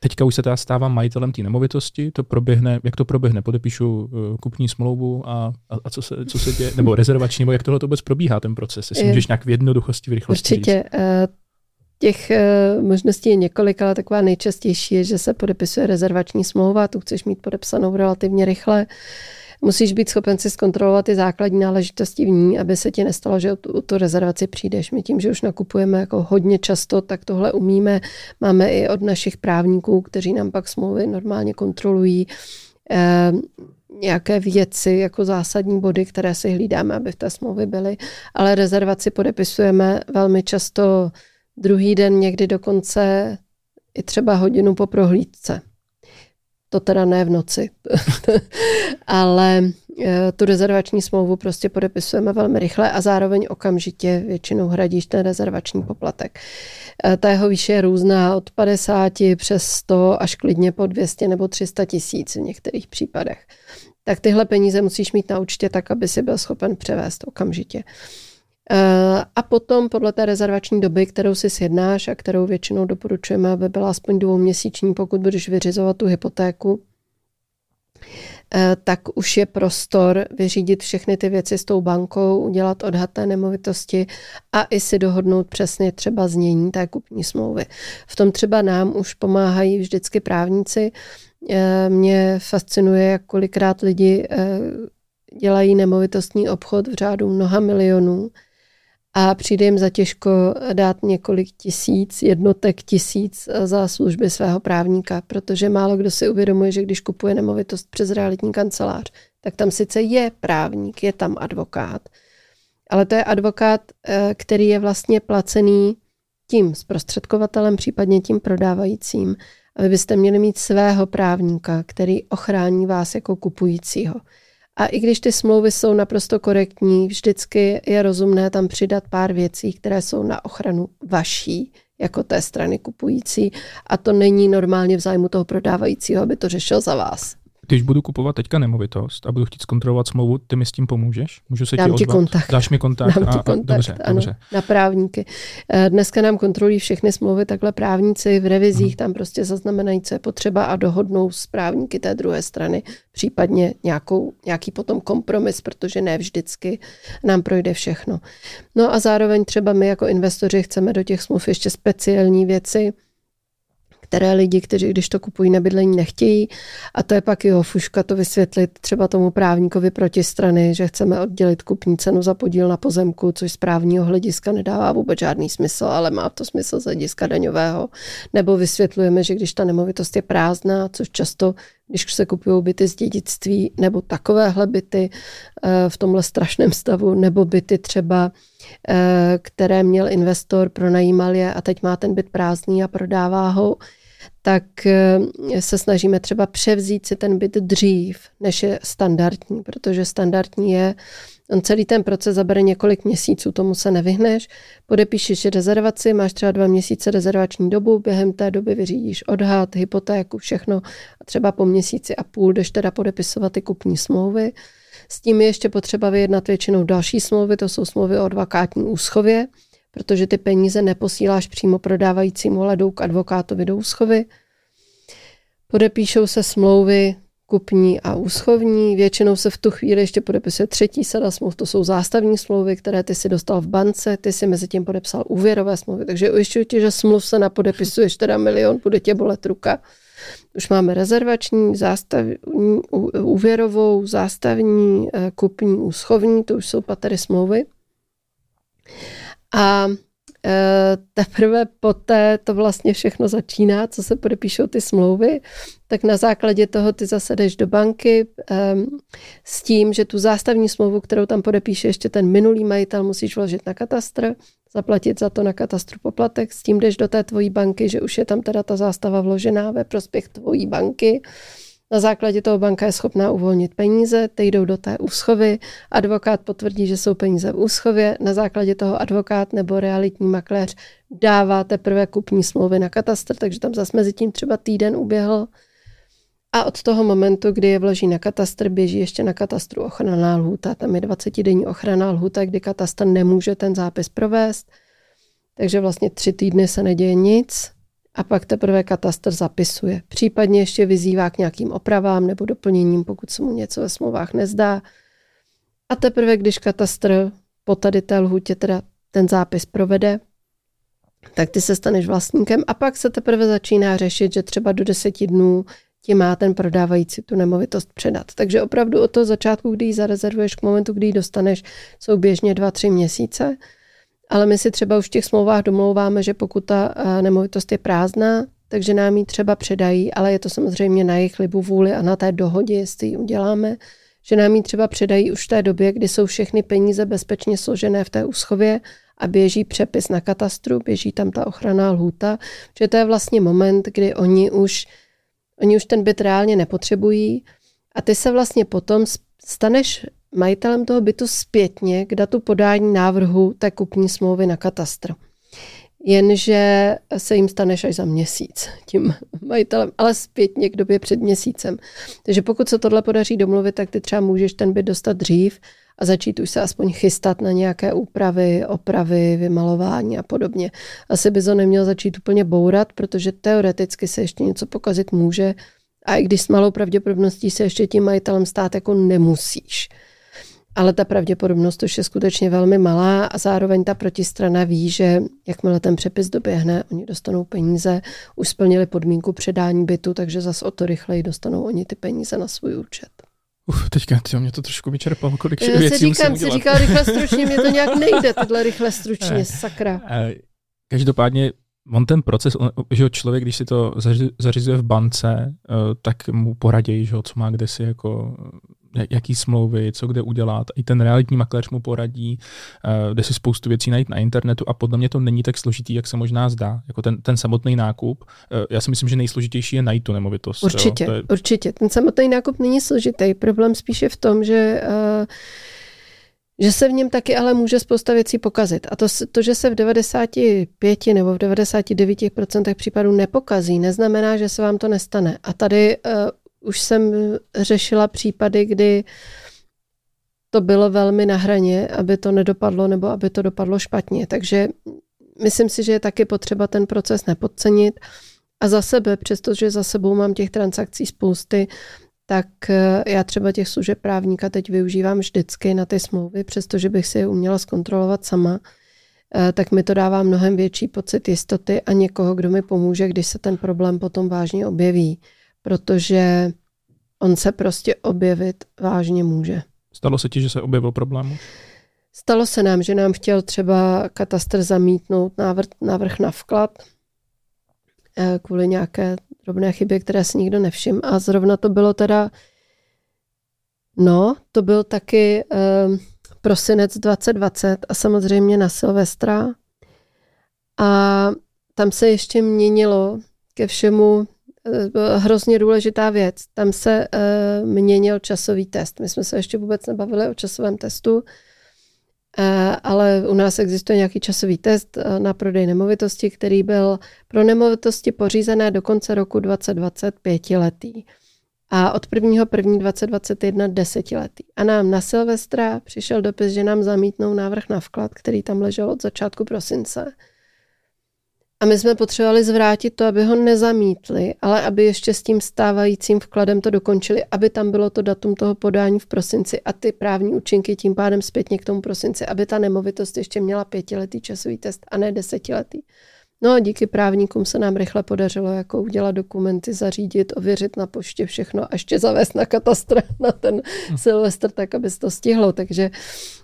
Teďka už se teda stávám majitelem té nemovitosti, to proběhne, jak to proběhne, podepíšu uh, kupní smlouvu a, a, a co, se, co se děje, nebo rezervační, nebo jak tohle to vůbec probíhá ten proces, jestli můžeš nějak v jednoduchosti, v rychlosti Určitě. Říct. Uh, těch uh, možností je několik, ale taková nejčastější je, že se podepisuje rezervační smlouva, tu chceš mít podepsanou relativně rychle. Musíš být schopen si zkontrolovat ty základní náležitosti v ní, aby se ti nestalo, že u tu rezervaci přijdeš. My tím, že už nakupujeme jako hodně často, tak tohle umíme. Máme i od našich právníků, kteří nám pak smlouvy normálně kontrolují. Eh, nějaké věci jako zásadní body, které si hlídáme, aby v té smlouvě byly, ale rezervaci podepisujeme velmi často druhý den, někdy dokonce i třeba hodinu po prohlídce. To teda ne v noci, ale eh, tu rezervační smlouvu prostě podepisujeme velmi rychle a zároveň okamžitě většinou hradíš ten rezervační poplatek. Eh, ta jeho výše je různá od 50 přes 100 až klidně po 200 nebo 300 tisíc v některých případech. Tak tyhle peníze musíš mít na účtě tak, aby si byl schopen převést okamžitě. Eh, a potom podle té rezervační doby, kterou si sjednáš a kterou většinou doporučujeme, aby byla aspoň dvouměsíční, pokud budeš vyřizovat tu hypotéku, Eh, tak už je prostor vyřídit všechny ty věci s tou bankou, udělat odhad té nemovitosti a i si dohodnout přesně třeba znění té kupní smlouvy. V tom třeba nám už pomáhají vždycky právníci. Eh, mě fascinuje, jak kolikrát lidi eh, dělají nemovitostní obchod v řádu mnoha milionů a přijde jim za těžko dát několik tisíc, jednotek tisíc za služby svého právníka, protože málo kdo si uvědomuje, že když kupuje nemovitost přes realitní kancelář, tak tam sice je právník, je tam advokát, ale to je advokát, eh, který je vlastně placený tím zprostředkovatelem, případně tím prodávajícím. A vy byste měli mít svého právníka, který ochrání vás jako kupujícího. A i když ty smlouvy jsou naprosto korektní, vždycky je rozumné tam přidat pár věcí, které jsou na ochranu vaší, jako té strany kupující. A to není normálně v zájmu toho prodávajícího, aby to řešil za vás. Když budu kupovat teďka nemovitost a budu chtít zkontrolovat smlouvu, ty mi s tím pomůžeš? Můžu se Dám ti, ti kontakt. Dáš mi kontakt? Dám ti kontakt, a, dobře, ano, dobře. na právníky. Eh, dneska nám kontrolují všechny smlouvy takhle právníci v revizích, hmm. tam prostě zaznamenají, co je potřeba a dohodnou s právníky té druhé strany, případně nějakou, nějaký potom kompromis, protože ne vždycky nám projde všechno. No a zároveň třeba my jako investoři chceme do těch smluv ještě speciální věci, které lidi, kteří když to kupují na bydlení, nechtějí. A to je pak jeho fuška to vysvětlit třeba tomu právníkovi protistrany, že chceme oddělit kupní cenu za podíl na pozemku, což z právního hlediska nedává vůbec žádný smysl, ale má to smysl z hlediska daňového. Nebo vysvětlujeme, že když ta nemovitost je prázdná, což často když se kupují byty z dědictví nebo takovéhle byty eh, v tomhle strašném stavu, nebo byty třeba, eh, které měl investor, pronajímal je a teď má ten byt prázdný a prodává ho, tak eh, se snažíme třeba převzít si ten byt dřív, než je standardní, protože standardní je, on celý ten proces zabere několik měsíců, tomu se nevyhneš. Podepíšeš rezervaci, máš třeba dva měsíce rezervační dobu, během té doby vyřídíš odhad, hypotéku, všechno a třeba po měsíci a půl jdeš teda podepisovat ty kupní smlouvy. S tím je ještě potřeba vyjednat většinou další smlouvy, to jsou smlouvy o advokátní úschově, protože ty peníze neposíláš přímo prodávajícímu, ale jdou k advokátovi do úschovy. Podepíšou se smlouvy kupní a úschovní. Většinou se v tu chvíli ještě podepisuje třetí sada smluv, to jsou zástavní smlouvy, které ty si dostal v bance, ty si mezi tím podepsal úvěrové smlouvy, takže ujišťuji tě, že smluv se napodepisuješ teda milion, bude tě bolet ruka. Už máme rezervační, zástavní, úvěrovou, zástavní, eh, kupní, úschovní, to už jsou patery smlouvy. A teprve poté to vlastně všechno začíná, co se podepíšou ty smlouvy, tak na základě toho ty zase jdeš do banky um, s tím, že tu zástavní smlouvu, kterou tam podepíše ještě ten minulý majitel, musíš vložit na katastr, zaplatit za to na katastru poplatek, s tím jdeš do té tvojí banky, že už je tam teda ta zástava vložená ve prospěch tvojí banky na základě toho banka je schopná uvolnit peníze, ty jdou do té úschovy, advokát potvrdí, že jsou peníze v úschově, na základě toho advokát nebo realitní makléř dává teprve kupní smlouvy na katastr, takže tam zase mezi tím třeba týden uběhl. A od toho momentu, kdy je vloží na katastr, běží ještě na katastru ochranná lhůta. Tam je 20-denní ochranná lhůta, kdy katastr nemůže ten zápis provést. Takže vlastně tři týdny se neděje nic a pak teprve katastr zapisuje. Případně ještě vyzývá k nějakým opravám nebo doplněním, pokud se mu něco ve smlouvách nezdá. A teprve, když katastr po tady té lhůtě teda ten zápis provede, tak ty se staneš vlastníkem a pak se teprve začíná řešit, že třeba do deseti dnů ti má ten prodávající tu nemovitost předat. Takže opravdu od toho začátku, kdy ji zarezervuješ k momentu, kdy ji dostaneš, jsou běžně dva, tři měsíce. Ale my si třeba už v těch smlouvách domlouváme, že pokud ta eh, nemovitost je prázdná, takže nám ji třeba předají, ale je to samozřejmě na jejich libu vůli a na té dohodě, jestli ji uděláme, že nám ji třeba předají už v té době, kdy jsou všechny peníze bezpečně složené v té úschově a běží přepis na katastru, běží tam ta ochranná lhůta, že to je vlastně moment, kdy oni už, oni už ten byt reálně nepotřebují a ty se vlastně potom staneš majitelem toho bytu zpětně k datu podání návrhu té kupní smlouvy na katastr. Jenže se jim staneš až za měsíc tím majitelem, ale zpětně k době před měsícem. Takže pokud se tohle podaří domluvit, tak ty třeba můžeš ten byt dostat dřív a začít už se aspoň chystat na nějaké úpravy, opravy, vymalování a podobně. Asi by to neměl začít úplně bourat, protože teoreticky se ještě něco pokazit může, A i když s malou pravděpodobností se ještě tím majitelem stát jako nemusíš. Ale ta pravděpodobnost už je skutečně velmi malá a zároveň ta protistrana ví, že jakmile ten přepis doběhne, oni dostanou peníze, už splnili podmínku předání bytu, takže zase o to rychleji dostanou oni ty peníze na svůj účet. Uf, teďka tyjo, mě to trošku vyčerpalo, kolik Já věcí si říkám, musím si říkal rychle stručně, mě to nějak nejde, tohle rychle stručně, Ne. sakra. Eh, Každopádně on ten proces, on, že jo, člověk, když si to zaři- zařizuje v bance, eh, tak mu poradějí, že jo, co má kde si jako eh, jaký smlouvy, co kde udělat. I ten realitní makléř mu poradí, eh, kde si spoustu věcí najít na internetu a podle mě to není tak složitý, jak se možná zdá. Jako ten, ten samotný nákup, eh, já si myslím, že nejsložitější je najít tu nemovitost. jo. Určitě, To je, určitě. Ten samotný nákup není složitý. Problém spíše v tom, že, uh, že se v něm taky ale může spousta věcí pokazit. A to, to, že se v 95 nebo v 99% případů nepokazí, neznamená, že se vám to nestane. A tady uh, už jsem řešila případy, kdy to bylo velmi na hraně, aby to nedopadlo nebo aby to dopadlo špatně. Takže myslím si, že je taky potřeba ten proces nepodcenit. A za sebe, přestože za sebou mám těch transakcí spousty, tak eh, já třeba těch služeb právníka teď využívám vždycky na ty smlouvy, přestože bych si je uměla zkontrolovat sama, eh, tak mi to dává mnohem větší pocit jistoty a někoho, kdo mi pomůže, když se ten problém potom vážně objeví, protože on se prostě objevit vážně může. stalo se ti, že se objevil problém? Stalo se nám, že nám chtěl třeba katastr zamítnout návrh, návrh na vklad eh, kvůli nějaké drobné chybě, které si nikdo nevšiml. A zrovna to bylo teda, no, to byl taky eh, prosinec 2020 a samozřejmě na Silvestra. A tam se ještě měnilo ke všemu hrozně důležitá věc. Tam se eh, měnil časový test. My jsme se ještě vůbec nebavili o časovém testu, Eh, ale u nás existuje nějaký časový test eh, na prodej nemovitosti, který byl pro nemovitosti pořízené do konce roku 2020 pětiletý a od 1. 1. 2021 desetiletý. A nám na Silvestra přišel dopis, že nám zamítnou návrh na vklad, který tam ležel od začátku prosince. A my jsme potřebovali zvrátit to, aby ho nezamítli, ale aby ještě s tím stávajícím vkladem to dokončili, aby tam bylo to datum toho podání v prosinci a ty právní účinky tím pádem zpětně k tomu prosinci, aby ta nemovitost ještě měla pětiletý časový test a ne desetiletý. No a díky právníkům se nám rychle podařilo jako udělat dokumenty, zařídit, ověřit na poště všechno a ještě zavést na katastr na ten Silvestr, tak aby se to stihlo. Takže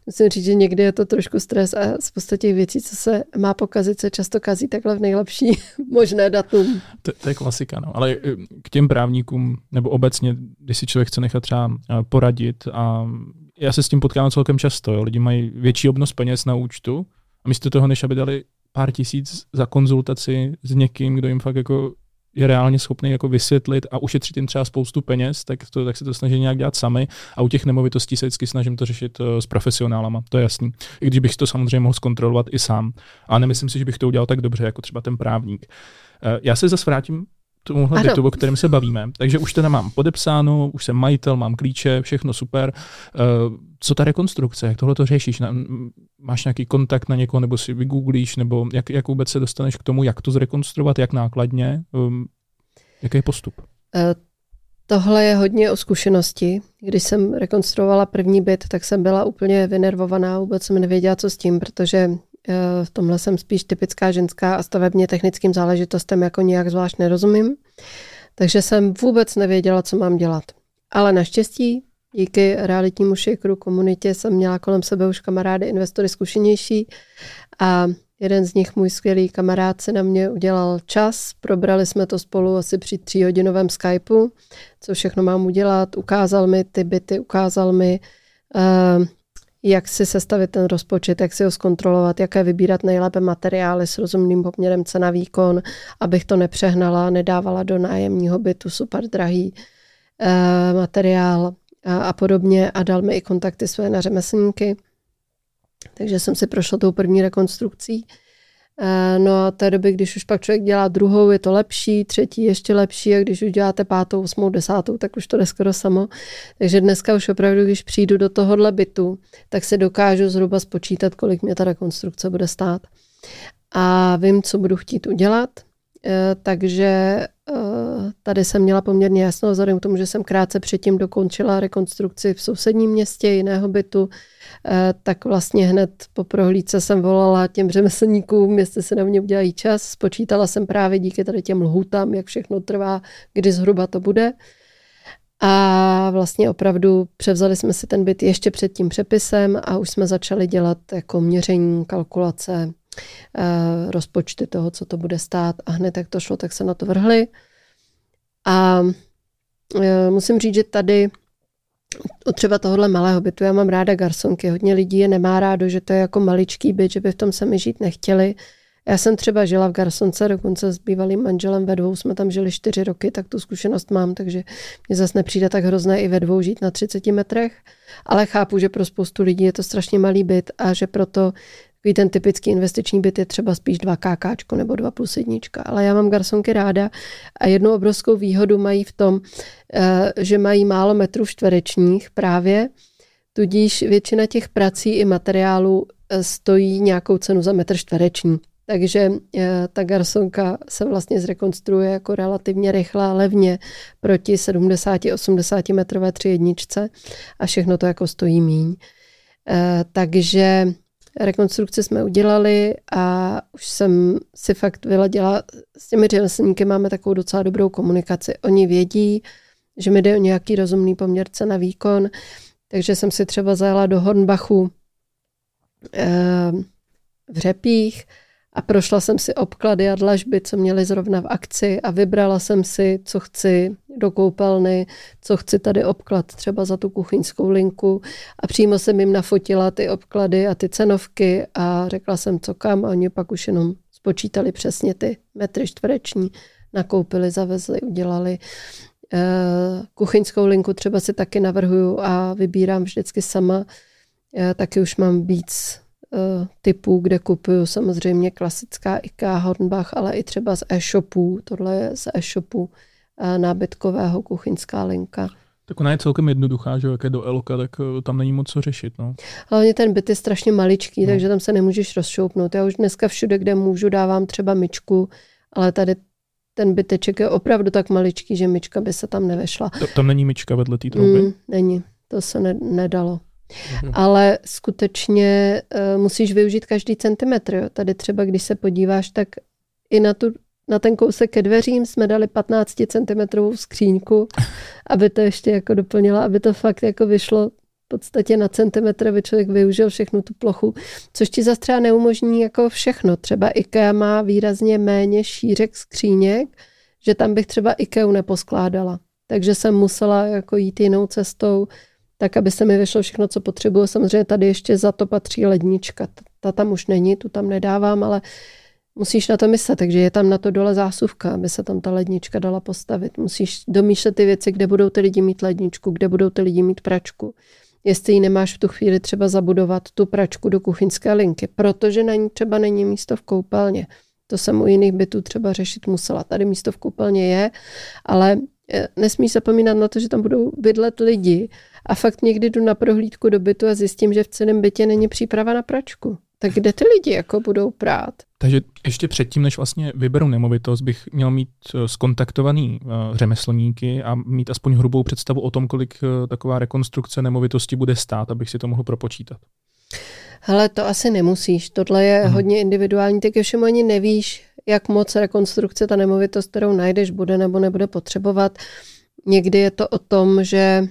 musím říct, že někdy je to trošku stres a spousta těch věcí, co se má pokazit, se často kazí takhle v nejlepší možné datum. To, to je klasika, no. Ale eh, k těm právníkům, nebo obecně, když si člověk chce nechat třeba eh, poradit a já se s tím potkávám celkem často, jo. lidi mají větší obnos peněz na účtu a místo toho, než aby dali pár tisíc za konzultaci s někým, kdo jim fakt jako je reálně schopný jako vysvětlit a ušetřit jim třeba spoustu peněz, tak, to, tak se to snaží nějak dělat sami. A u těch nemovitostí se vždycky snažím to řešit eh, s profesionálama, to je jasný. I když bych to samozřejmě mohl zkontrolovat i sám. A nemyslím si, že bych to udělal tak dobře, jako třeba ten právník. Eh, Já se zase vrátím tomuhle bytu, o kterém se bavíme. Takže už teda mám podepsáno, už jsem majitel, mám klíče, všechno super. Eh, Co ta rekonstrukce, jak tohle to řešíš? Na- Máš nějaký kontakt na někoho, nebo si vygooglíš, nebo jak, jak vůbec se dostaneš k tomu, jak to zrekonstruovat, jak nákladně? Um, Jaký je postup? Eh, Tohle je hodně o zkušenosti. Když jsem rekonstruovala první byt, tak jsem byla úplně vynervovaná, vůbec jsem nevěděla, co s tím, protože v tomhle jsem spíš typická ženská a stavebně technickým záležitostem jako nějak zvlášť nerozumím. Takže jsem vůbec nevěděla, co mám dělat. Ale naštěstí díky realitnímu šejkru komunitě jsem měla kolem sebe už kamarády, investory zkušenější a jeden z nich, můj skvělý kamarád, se na mě udělal čas. Probrali jsme to spolu asi při tříhodinovém Skypeu, co všechno mám udělat. Ukázal mi ty byty, ukázal mi, uh, jak si sestavit ten rozpočet, jak si ho zkontrolovat, jaké vybírat nejlépe materiály s rozumným poměrem cena výkon, abych to nepřehnala, nedávala do nájemního bytu super drahý uh, materiál a, a podobně a dal mi i kontakty své na řemeslníky. Takže jsem si prošla tou první rekonstrukcí. Eh, No a té doby, když už pak člověk dělá druhou, je to lepší, třetí ještě lepší a když už děláte pátou, osmou, desátou, tak už to jde skoro samo. Takže dneska už opravdu, když přijdu do tohohle bytu, tak si dokážu zhruba spočítat, kolik mě ta rekonstrukce bude stát. A vím, co budu chtít udělat, Eh, takže eh, tady jsem měla poměrně jasno, vzhledem k tomu, že jsem krátce předtím dokončila rekonstrukci v sousedním městě jiného bytu, eh, tak vlastně hned po prohlídce jsem volala těm řemeslníkům, jestli se na mě udělají čas. Spočítala jsem právě díky tady těm lhůtám, jak všechno trvá, kdy zhruba to bude. A vlastně opravdu převzali jsme si ten byt ještě před tím přepisem a už jsme začali dělat jako měření, kalkulace, eh, rozpočty toho, co to bude stát a hned jak to šlo, tak se na to vrhli. A eh, musím říct, že tady u třeba tohohle malého bytu, já mám ráda garsonky, hodně lidí je nemá rádo, že to je jako maličký byt, že by v tom sami žít nechtěli. Já jsem třeba žila v Garsonce, dokonce s bývalým manželem ve dvou jsme tam žili čtyři roky, tak tu zkušenost mám, takže mě zase nepřijde tak hrozné i ve dvou žít na 30 metrech, ale chápu, že pro spoustu lidí je to strašně malý byt a že proto Takový ten typický investiční byt je třeba spíš 2 KK nebo 2 plus jednička. Ale já mám garsonky ráda a jednu obrovskou výhodu mají v tom, eh, že mají málo metrů čtverečních právě, tudíž většina těch prací i materiálů eh, stojí nějakou cenu za metr čtvereční. Takže eh, ta garsonka se vlastně zrekonstruuje jako relativně rychle a levně proti 70-80 metrové tři jedničce a všechno to jako stojí míň. Takže rekonstrukci jsme udělali a už jsem si fakt vyladila, s těmi řemeslníky máme takovou docela dobrou komunikaci. Oni vědí, že mi jde o nějaký rozumný poměrce na výkon, takže jsem si třeba zajela do Hornbachu eh, v Řepích, a prošla jsem si obklady a dlažby, co měly zrovna v akci a vybrala jsem si, co chci do koupelny, co chci tady obklad třeba za tu kuchyňskou linku a přímo jsem jim nafotila ty obklady a ty cenovky a řekla jsem, co kam a oni pak už jenom spočítali přesně ty metry čtvereční, nakoupili, zavezli, udělali. Eh, kuchyňskou linku třeba si taky navrhuju a vybírám vždycky sama. Já taky už mám víc Eh, typů, kde kupuju samozřejmě klasická IKEA Hornbach, ale i třeba z e-shopů. Tohle je z e-shopu eh, nábytkového kuchyňská linka. Tak ona je celkem jednoduchá, že jak je do Elka, tak eh, tam není moc co řešit. No. Hlavně ten byt je strašně maličký, no. takže tam se nemůžeš rozšoupnout. Já už dneska všude, kde můžu, dávám třeba myčku, ale tady ten byteček je opravdu tak maličký, že myčka by se tam nevešla. Tam není myčka vedle té trouby? Mm, není, to se ne, nedalo. Mhm. Ale skutečně uh, musíš využít každý centimetr. Jo. Tady třeba, když se podíváš, tak i na, tu, na ten kousek ke dveřím jsme dali 15 centimetrovou skříňku, aby to ještě jako doplnila, aby to fakt jako vyšlo v podstatě na centimetr, aby člověk využil všechnu tu plochu, což ti zase třeba neumožní jako všechno. Třeba IKEA má výrazně méně šířek skříněk, že tam bych třeba IKEA neposkládala. Takže jsem musela jako jít jinou cestou, tak aby se mi vyšlo všechno, co potřebuju. Samozřejmě tady ještě za to patří lednička. Ta tam už není, tu tam nedávám, ale musíš na to myslet, takže je tam na to dole zásuvka, aby se tam ta lednička dala postavit. Musíš domýšlet ty věci, kde budou ty lidi mít ledničku, kde budou ty lidi mít pračku. Jestli ji nemáš v tu chvíli třeba zabudovat tu pračku do kuchyňské linky, protože na ní třeba není místo v koupelně. To jsem u jiných bytů třeba řešit musela. Tady místo v koupelně je, ale nesmí zapomínat na to, že tam budou bydlet lidi a fakt někdy jdu na prohlídku do bytu a zjistím, že v celém bytě není příprava na pračku. Tak kde ty lidi jako budou prát? Takže ještě předtím, než vlastně vyberu nemovitost, bych měl mít eh, skontaktovaný uh, řemeslníky a mít aspoň hrubou představu o tom, kolik taková rekonstrukce nemovitosti bude stát, abych si to mohl propočítat. Hele, to asi nemusíš. Tohle je hmm. hodně individuální. Ty ke všemu ani nevíš, jak moc rekonstrukce ta nemovitost, kterou najdeš, bude nebo nebude potřebovat. Někdy je to o tom, že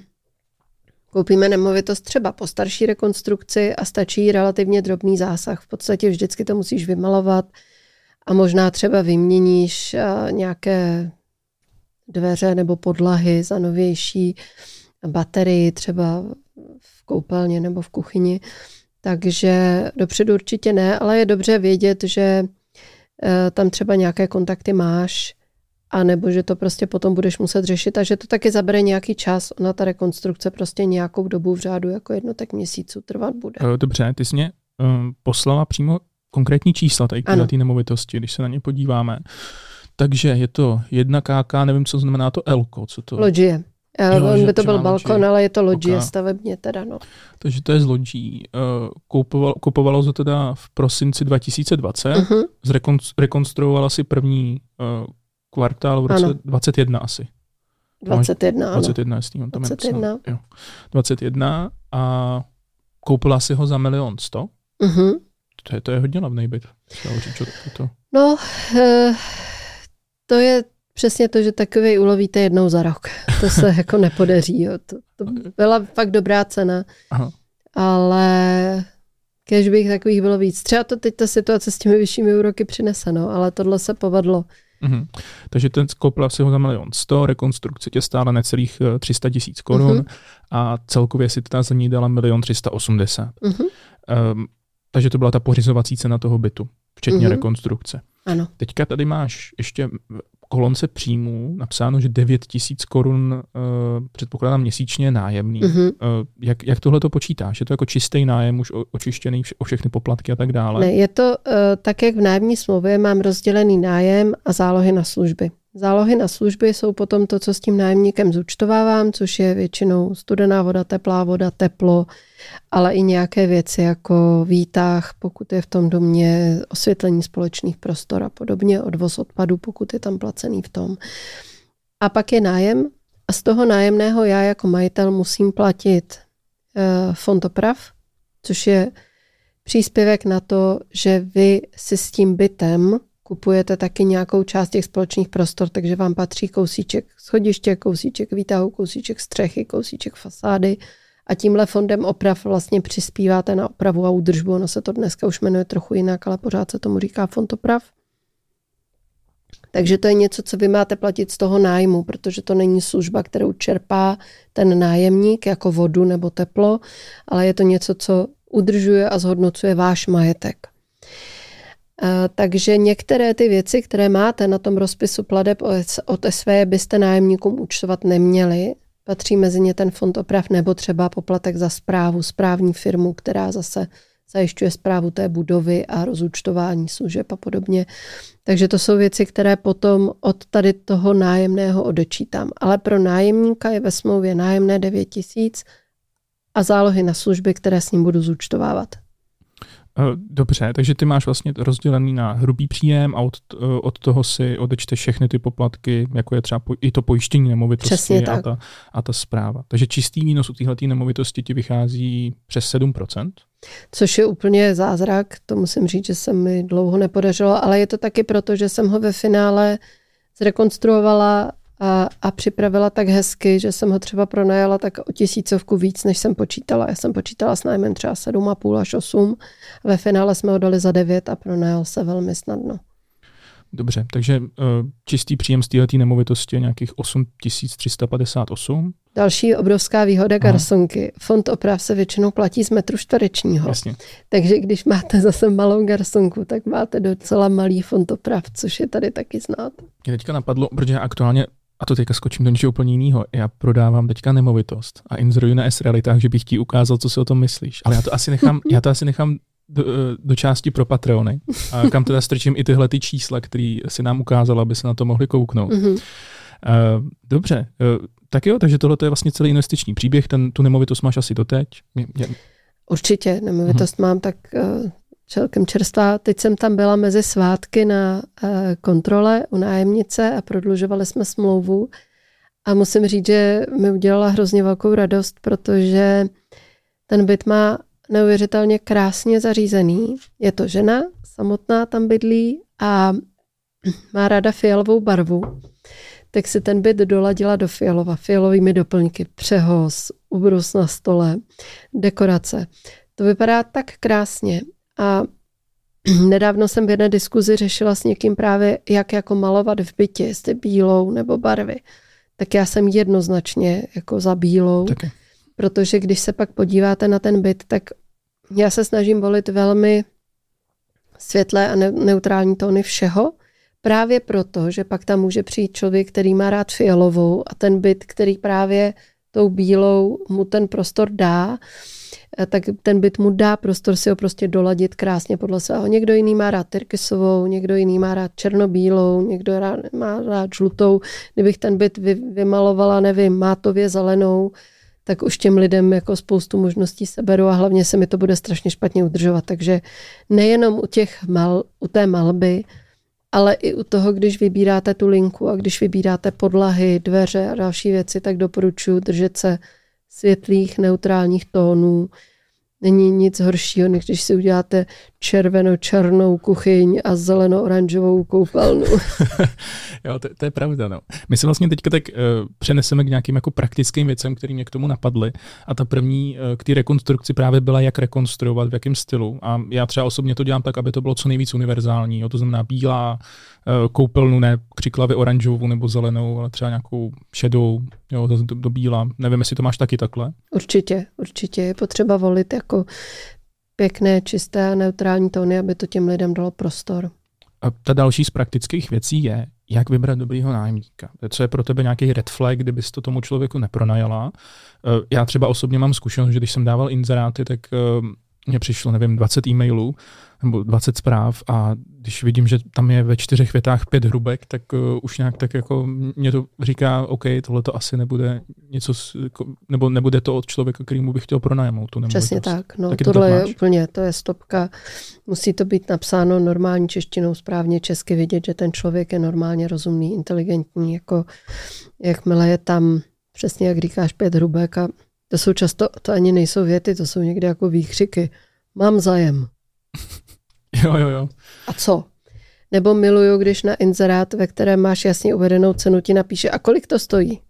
Koupíme nemovitost třeba po starší rekonstrukci a stačí relativně drobný zásah. V podstatě vždycky to musíš vymalovat a možná třeba vyměníš nějaké dveře nebo podlahy za novější baterii třeba v koupelně nebo v kuchyni. Takže dopředu určitě ne, ale je dobře vědět, že tam třeba nějaké kontakty máš, a nebo že to prostě potom budeš muset řešit a že to taky zabere nějaký čas. Ona ta rekonstrukce prostě nějakou dobu v řádu jako jednotek měsíců trvat bude. Eh, dobře, ty jsi mě um, poslala přímo konkrétní čísla tady na té nemovitosti, když se na ně podíváme. Takže je to jedna KK, nevím, co znamená to L, co to? Logie. Jo, On by to byl balkon, loďí. ale je to loďie okay. stavebně teda, no. Takže to je z lodí. Eh, kupovalo, kupovalo se teda v prosinci 2020, uh-huh. Zrekonstruovala si první kvartál v roce ano. 21 asi. 21, ano. 21, jestli on tam 21. Je jo. 21 a koupila si ho za milion sto. Uh-huh. To je, to je hodně levný byt. To, to. No, to je přesně to, že takový ulovíte jednou za rok. To se jako nepodaří. Jo. To, to byla fakt dobrá cena. Aha. Ale kež bych takových bylo víc. Třeba to teď ta situace s těmi vyššími úroky přinese, no, ale tohle se povedlo. Mm-hmm. Takže ten koupila si ho za milion 100, rekonstrukce tě stála necelých 300 eh, tisíc korun mm-hmm. a celkově si teda za ní dala milion 380. Mm-hmm. Um, takže to byla ta pořizovací cena toho bytu, včetně mm-hmm. rekonstrukce. Ano. Teďka tady máš ještě kolonce příjmů napsáno, že 9 tisíc korun uh, předpokládám měsíčně nájemný. Mm-hmm. Uh, jak, jak tohle to počítáš? Je to jako čistý nájem, už očištěný o všechny poplatky a tak dále? Ne, je to uh, tak, jak v nájemní smlouvě mám rozdělený nájem a zálohy na služby. Zálohy na služby jsou potom to, co s tím nájemníkem zúčtovávám, což je většinou studená voda, teplá voda, teplo, ale i nějaké věci jako výtah, pokud je v tom domě osvětlení společných prostor a podobně, odvoz odpadu, pokud je tam placený v tom. A pak je nájem a z toho nájemného já jako majitel musím platit uh, fond oprav, což je příspěvek na to, že vy si s tím bytem kupujete taky nějakou část těch společných prostor, takže vám patří kousíček schodiště, kousíček výtahu, kousíček střechy, kousíček fasády a tímhle fondem oprav vlastně přispíváte na opravu a údržbu. Ono se to dneska už jmenuje trochu jinak, ale pořád se tomu říká fond oprav. Takže to je něco, co vy máte platit z toho nájmu, protože to není služba, kterou čerpá ten nájemník jako vodu nebo teplo, ale je to něco, co udržuje a zhodnocuje váš majetek. Takže některé ty věci, které máte na tom rozpisu pladeb od SV, byste nájemníkům účtovat neměli. Patří mezi ně ten fond oprav nebo třeba poplatek za zprávu, správní firmu, která zase zajišťuje zprávu té budovy a rozúčtování služeb a podobně. Takže to jsou věci, které potom od tady toho nájemného odečítám. Ale pro nájemníka je ve smlouvě nájemné 9 tisíc a zálohy na služby, které s ním budu zúčtovávat. Eh, dobře, takže ty máš vlastně rozdělený na hrubý příjem a od, eh, od toho si odečte všechny ty poplatky, jako je třeba i to pojištění nemovitosti a ta, a ta zpráva. Takže čistý výnos u téhle nemovitosti ti vychází přes 7%? Což je úplně zázrak, to musím říct, že se mi dlouho nepodařilo, ale je to taky proto, že jsem ho ve finále zrekonstruovala a, a připravila tak hezky, že jsem ho třeba pronajala tak o tisícovku víc, než jsem počítala. Já jsem počítala s nájmem třeba 7,5 až 8. Ve finále jsme ho dali za 9 a pronajal se velmi snadno. Dobře, takže uh, čistý příjem z této nemovitosti je nějakých 8358. Další obrovská výhoda garsonky. Fond oprav se většinou platí z metru čtverečního. Jasně. Takže když máte zase malou garsonku, tak máte docela malý fond oprav, což je tady taky znát. Mě teďka napadlo, protože aktuálně a to teďka skočím do něčeho úplně jiného. Já prodávám teďka nemovitost a inzeruji na S-realitách, že bych ti ukázal, co si o tom myslíš. Ale já to asi nechám, já to asi nechám do, do části pro Patrony, a kam teda strčím i tyhle ty čísla, které si nám ukázal, aby se na to mohli kouknout. Mm-hmm. Uh, dobře, uh, tak jo, takže tohle je vlastně celý investiční příběh, ten, tu nemovitost máš asi doteď? Mě, mě... Určitě, nemovitost uh-huh. mám tak uh, celkem čerstvá. Teď jsem tam byla mezi svátky na eh, kontrole u nájemnice a prodlužovali jsme smlouvu. A musím říct, že mi udělala hrozně velkou radost, protože ten byt má neuvěřitelně krásně zařízený. Je to žena, samotná tam bydlí a má ráda fialovou barvu. Tak si ten byt doladila do fialova, fialovými doplňky, přehoz, ubrus na stole, dekorace. To vypadá tak krásně a nedávno jsem v jedné diskuzi řešila s někým právě, jak jako malovat v bytě, jestli bílou nebo barvy. Tak já jsem jednoznačně jako za bílou, Taky. protože když se pak podíváte na ten byt, tak já se snažím volit velmi světlé a neutrální tóny všeho, právě proto, že pak tam může přijít člověk, který má rád fialovou a ten byt, který právě tou bílou mu ten prostor dá, tak ten byt mu dá prostor si ho prostě doladit krásně podle svého. Někdo jiný má rád tyrkysovou, někdo jiný má rád černobílou, někdo rád, má rád žlutou. Kdybych ten byt vy, vymalovala, nevím, mátově zelenou, tak už těm lidem jako spoustu možností seberu a hlavně se mi to bude strašně špatně udržovat. Takže nejenom u těch mal, u té malby, ale i u toho, když vybíráte tu linku a když vybíráte podlahy, dveře a další věci, tak doporučuji držet se světlých, neutrálních tónů, Není nic horšího, než když si uděláte červeno-černou kuchyň a zeleno-oranžovou koupelnu. jo, to, to, je pravda. No. My se vlastně teďka tak uh, přeneseme k nějakým jako praktickým věcem, které mě k tomu napadly. A ta první uh, k té rekonstrukci právě byla, jak rekonstruovat, v jakém stylu. A já třeba osobně to dělám tak, aby to bylo co nejvíc univerzální. Jo. To znamená bílá, uh, koupelnu, ne křiklavě oranžovou nebo zelenou, ale třeba nějakou šedou, jo, do, do bíla. Nevím, jestli to máš taky takhle. Určitě, určitě je potřeba volit jako pěkné, čisté a neutrální tóny, aby to těm lidem dalo prostor. A ta další z praktických věcí je, jak vybrat dobrýho nájemníka. Co je pro tebe nějaký red flag, kdybys to tomu člověku nepronajala. Eh, já třeba osobně mám zkušenost, že když jsem dával inzeráty, tak mně přišlo, nevím, 20 e-mailů nebo 20 zpráv a když vidím, že tam je ve čtyřech větách pět hrubek, tak uh, už nějak tak jako mě to říká, OK, tohle to asi nebude něco, nebo nebude to od člověka, kterýmu bych chtěl pronajmout tu nemovitost. Přesně tak, no Taky tohle to je úplně, to je stopka. Musí to být napsáno normální češtinou, správně česky vidět, že ten člověk je normálně rozumný, inteligentní, jako jakmile je tam přesně jak říkáš pět hrubek a to jsou často, to ani nejsou věty, to jsou někdy jako výkřiky. Mám zájem. Jo, jo, jo. A co? Nebo miluju, když na inzerát, ve kterém máš jasně uvedenou cenu, ti napíše, a kolik to stojí?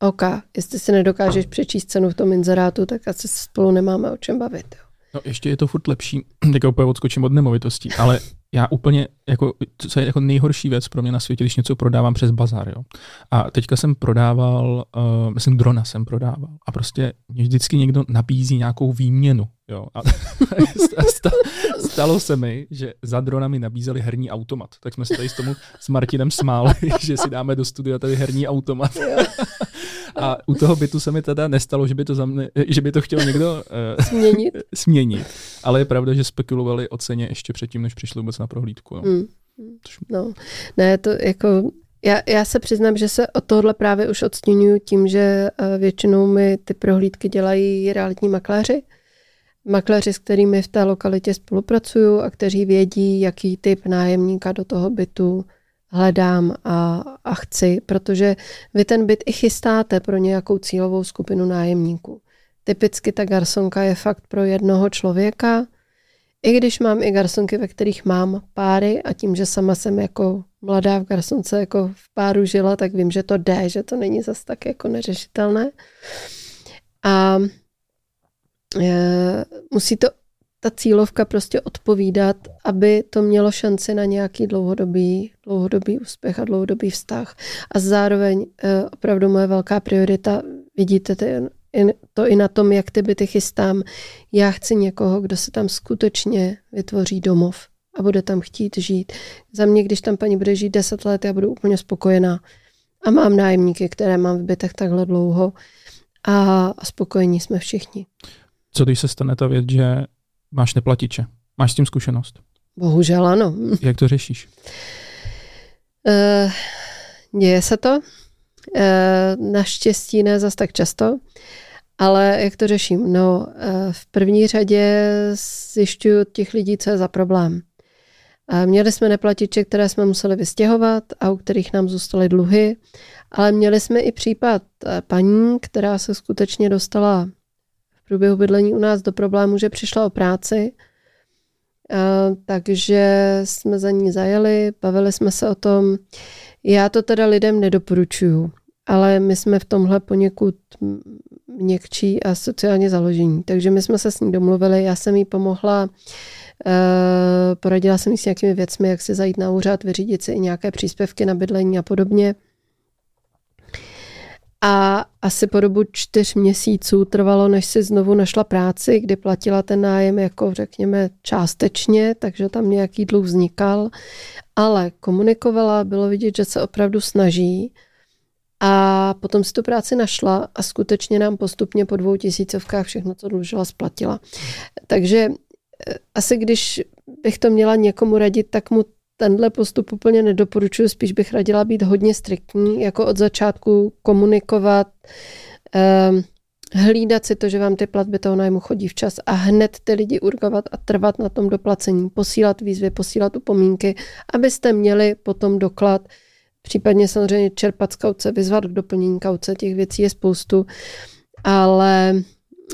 OK, jestli si nedokážeš přečíst cenu v tom inzerátu, tak asi spolu nemáme o čem bavit. Jo. No ještě je to furt lepší, tak úplně odskočím od nemovitostí, ale já úplně, jako, co je jako nejhorší věc pro mě na světě, když něco prodávám přes bazar, jo. A teďka jsem prodával, uh, myslím, drona jsem prodával a prostě mě vždycky někdo nabízí nějakou výměnu, jo. A stalo se mi, že za drona mi nabízeli herní automat, tak jsme se tady s tomu s Martinem smáli, že si dáme do studia tady herní automat. A u toho bytu se mi teda nestalo, že by to, za mne, že by to chtěl někdo uh, směnit. směnit. Ale je pravda, že spekulovali o ceně ještě předtím, než přišli vůbec na prohlídku. No. Mm. No, ne, to jako já, já se přiznám, že se od tohle právě už odstěňuju tím, že eh, většinou mi ty prohlídky dělají realitní makléři. Makléři, s kterými v té lokalitě spolupracuju a kteří vědí, jaký typ nájemníka do toho bytu hledám a, a chci, protože vy ten byt i chystáte pro nějakou cílovou skupinu nájemníků. Typicky ta garsonka je fakt pro jednoho člověka, i když mám i garsonky, ve kterých mám páry a tím, že sama jsem jako mladá v garsonce jako v páru žila, tak vím, že to jde, že to není zas tak jako neřešitelné. A musí to ta cílovka prostě odpovídat, aby to mělo šanci na nějaký dlouhodobý, dlouhodobý úspěch a dlouhodobý vztah. A zároveň e, opravdu moje velká priorita, vidíte ty, to i na tom, jak ty byty chystám. Já chci někoho, kdo se tam skutečně vytvoří domov a bude tam chtít žít. Za mě, když tam paní bude žít 10 let, já budu úplně spokojená. A mám nájemníky, které mám v bytech takhle dlouho a spokojení jsme všichni. Co když se stane ta věc, že máš neplatiče? Máš s tím zkušenost? Bohužel ano. Jak to řešíš? Uh, děje se to. Uh, naštěstí ne zas tak často. Ale jak to řeším? No, uh, v první řadě zjišťuju od těch lidí, co je za problém. Měli jsme neplatiče, které jsme museli vystěhovat a u kterých nám zůstaly dluhy, ale měli jsme i případ paní, která se skutečně dostala průběhu bydlení u nás do problému, že přišla o práci, takže jsme za ní zajeli, bavili jsme se o tom. Já to teda lidem nedoporučuju, ale my jsme v tomhle poněkud měkčí a sociálně založení. Takže my jsme se s ní domluvili, já jsem jí pomohla, poradila jsem jí s nějakými věcmi, jak si zajít na úřad, vyřídit si i nějaké příspěvky na bydlení a podobně. A asi po dobu čtyř měsíců trvalo, než si znovu našla práci, kdy platila ten nájem jako řekněme částečně, takže tam nějaký dluh vznikal, ale komunikovala, bylo vidět, že se opravdu snaží a potom si tu práci našla a skutečně nám postupně po dvou tisícovkách všechno, co dlužila, splatila. Takže eh, asi když bych to měla někomu radit, tak mu tenhle postup úplně nedoporučuji, spíš bych radila být hodně striktní, jako od začátku komunikovat, um, hlídat si to, že vám ty platby toho nájmu chodí včas a hned ty lidi urgovat a trvat na tom doplacení, posílat výzvy, posílat upomínky, abyste měli potom doklad, případně samozřejmě čerpat z kauce, vyzvat k doplnění kauce, těch věcí je spoustu, ale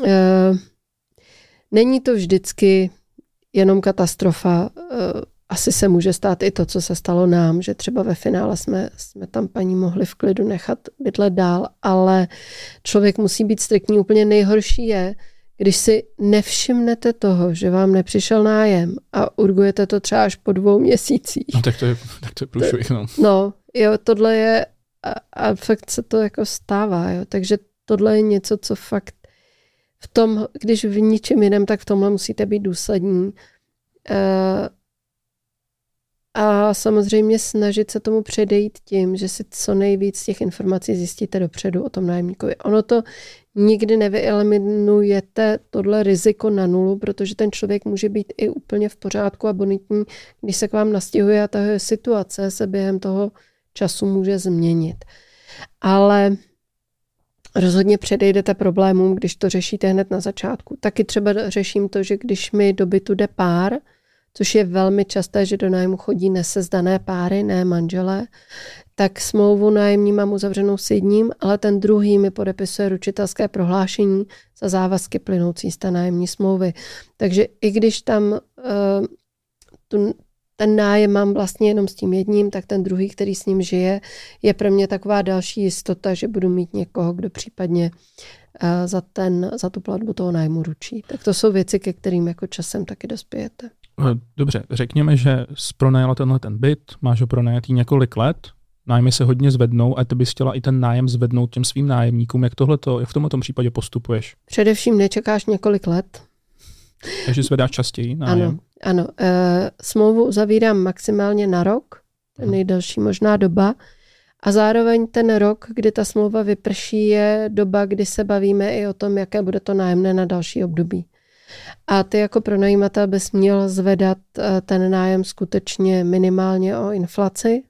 e, není to vždycky jenom katastrofa. E, asi se může stát i to, co se stalo nám, že třeba ve finále jsme, jsme tam paní mohli v klidu nechat bydlet dál, ale člověk musí být striktní. Úplně nejhorší je, když si nevšimnete toho, že vám nepřišel nájem a urgujete to třeba až po dvou měsících. No tak to je, tak to je průšvih, no. No, jo, tohle je, a, a fakt se to jako stává, jo, takže tohle je něco, co fakt v tom, když v ničem jiném, tak v tomhle musíte být důslední. Uh, a samozřejmě snažit se tomu předejít tím, že si co nejvíc těch informací zjistíte dopředu o tom nájemníkovi. Ono to nikdy nevyeliminujete tohle riziko na nulu, protože ten člověk může být i úplně v pořádku a bonitní, když se k vám nastěhuje a ta situace se během toho času může změnit. Ale rozhodně předejdete problémům, když to řešíte hned na začátku. Taky třeba řeším to, že když mi do bytu jde pár, což je velmi časté, že do nájmu chodí nesezdané páry, ne manželé, tak smlouvu nájemní mám uzavřenou s jedním, ale ten druhý mi podepisuje ručitelské prohlášení za závazky plynoucí z té nájemní smlouvy. Takže i když tam uh, tu, ten nájem mám vlastně jenom s tím jedním, tak ten druhý, který s ním žije, je pro mě taková další jistota, že budu mít někoho, kdo případně uh, za, ten, za tu platbu toho nájmu ručí. Tak to jsou věci, ke kterým jako časem taky dospějete. Eh, dobře, řekněme, že pronajala tenhle ten byt, máš ho pronajatý několik let, nájmy se hodně zvednou a ty bys chtěla i ten nájem zvednout těm svým nájemníkům. Jak, tohleto, jak v tomto případě postupuješ? Především nečekáš několik let. Takže zvedáš častěji nájem? Ano, ano. E, smlouvu uzavírám maximálně na rok, ten mhm. nejdelší možná doba. A zároveň ten rok, kdy ta smlouva vyprší, je doba, kdy se bavíme i o tom, jaké bude to nájemné na další období. A ty jako pronajímatel bys měl zvedat eh, ten nájem skutečně minimálně o inflaci,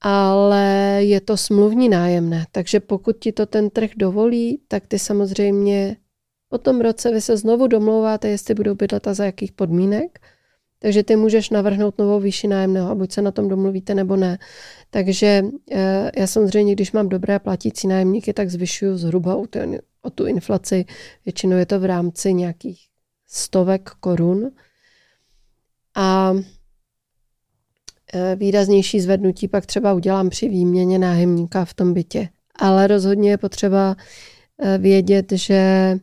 ale je to smluvní nájemné, takže pokud ti to ten trh dovolí, tak ty samozřejmě po tom roce vy se znovu domlouváte, jestli budou bydlet a za jakých podmínek. Takže ty můžeš navrhnout novou výši nájemného, buď se na tom domluvíte nebo ne. Takže eh, já samozřejmě, když mám dobré platící nájemníky, tak zvyšuju zhruba o tu inflaci. Většinou je to v rámci nějakých stovek korun. A e, výraznější zvednutí pak třeba udělám při výměně nájemníka v tom bytě. Ale rozhodně je potřeba e, vědět, že e,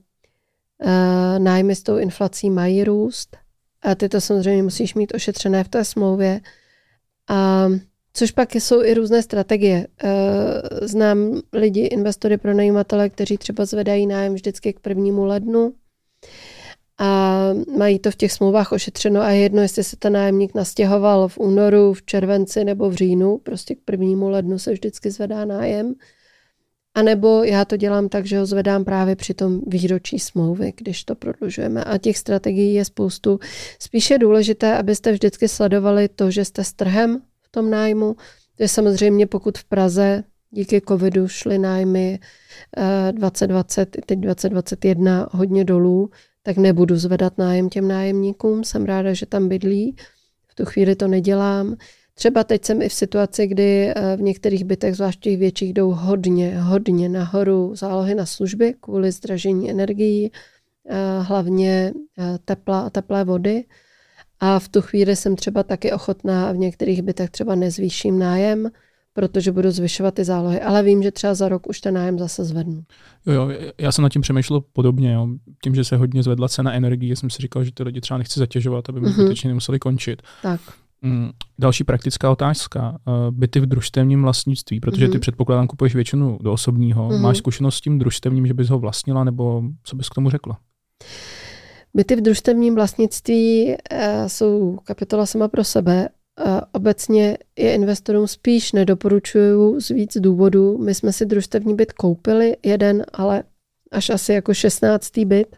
nájmy s tou inflací mají růst. A ty to samozřejmě musíš mít ošetřené v té smlouvě. A Což pak jsou i různé strategie. Eh, znám lidi, investory, pronajímatele, kteří třeba zvedají nájem vždycky k prvnímu lednu a mají to v těch smlouvách ošetřeno a je jedno, jestli se ten nájemník nastěhoval v únoru, v červenci nebo v říjnu, prostě k prvnímu lednu se vždycky zvedá nájem. A nebo já to dělám tak, že ho zvedám právě při tom výročí smlouvy, když to prodlužujeme. A těch strategií je spoustu. Spíše důležité, abyste vždycky sledovali to, že jste s trhem v tom nájmu. je samozřejmě pokud v Praze díky covidu šly nájmy 2020, eh, teď 2021 hodně dolů, tak nebudu zvedat nájem těm nájemníkům. Jsem ráda, že tam bydlí. V tu chvíli to nedělám. Třeba teď jsem i v situaci, kdy eh, v některých bytech, zvláště těch větších, jdou hodně, hodně nahoru zálohy na služby kvůli zdražení energií, eh, hlavně tepla a teplé vody. A v tu chvíli jsem třeba taky ochotná v některých bytech třeba nezvýším nájem, protože budu zvyšovat ty zálohy. Ale vím, že třeba za rok už ten nájem zase zvednu. Jo, jo, já jsem nad tím přemýšlel podobně. Jo. Tím, že se hodně zvedla cena energie, jsem si říkal, že ty lidi třeba nechci zatěžovat, aby mi mm-hmm. skutečně nemuseli končit. Tak. Mm, další praktická otázka. Eh, byty v družstevním vlastnictví, protože ty mm-hmm. předpokládám kupuješ většinu do osobního. Mm-hmm. Máš zkušenost s tím družstevním, že bys ho vlastnila, nebo co bys k tomu řekla? Byty v družstevním vlastnictví eh, jsou kapitola sama pro sebe. Eh, obecně je investorům spíš nedoporučuju z víc důvodů. My jsme si družstevní byt koupili, jeden, ale až asi jako 16. byt.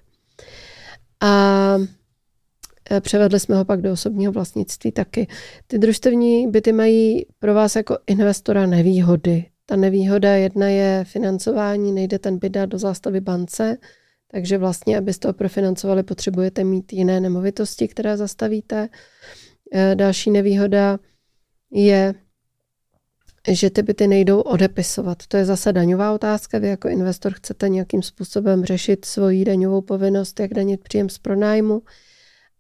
A eh, převedli jsme ho pak do osobního vlastnictví taky. Ty družstevní byty mají pro vás jako investora nevýhody. Ta nevýhoda jedna je financování, nejde ten byt dát do zástavy bance, takže vlastně, abyste ho profinancovali, potřebujete mít jiné nemovitosti, které zastavíte. Eh, další nevýhoda je, že ty byty nejdou odepisovat. To je zase daňová otázka. Vy jako investor chcete nějakým způsobem řešit svoji daňovou povinnost, jak danit příjem z pronájmu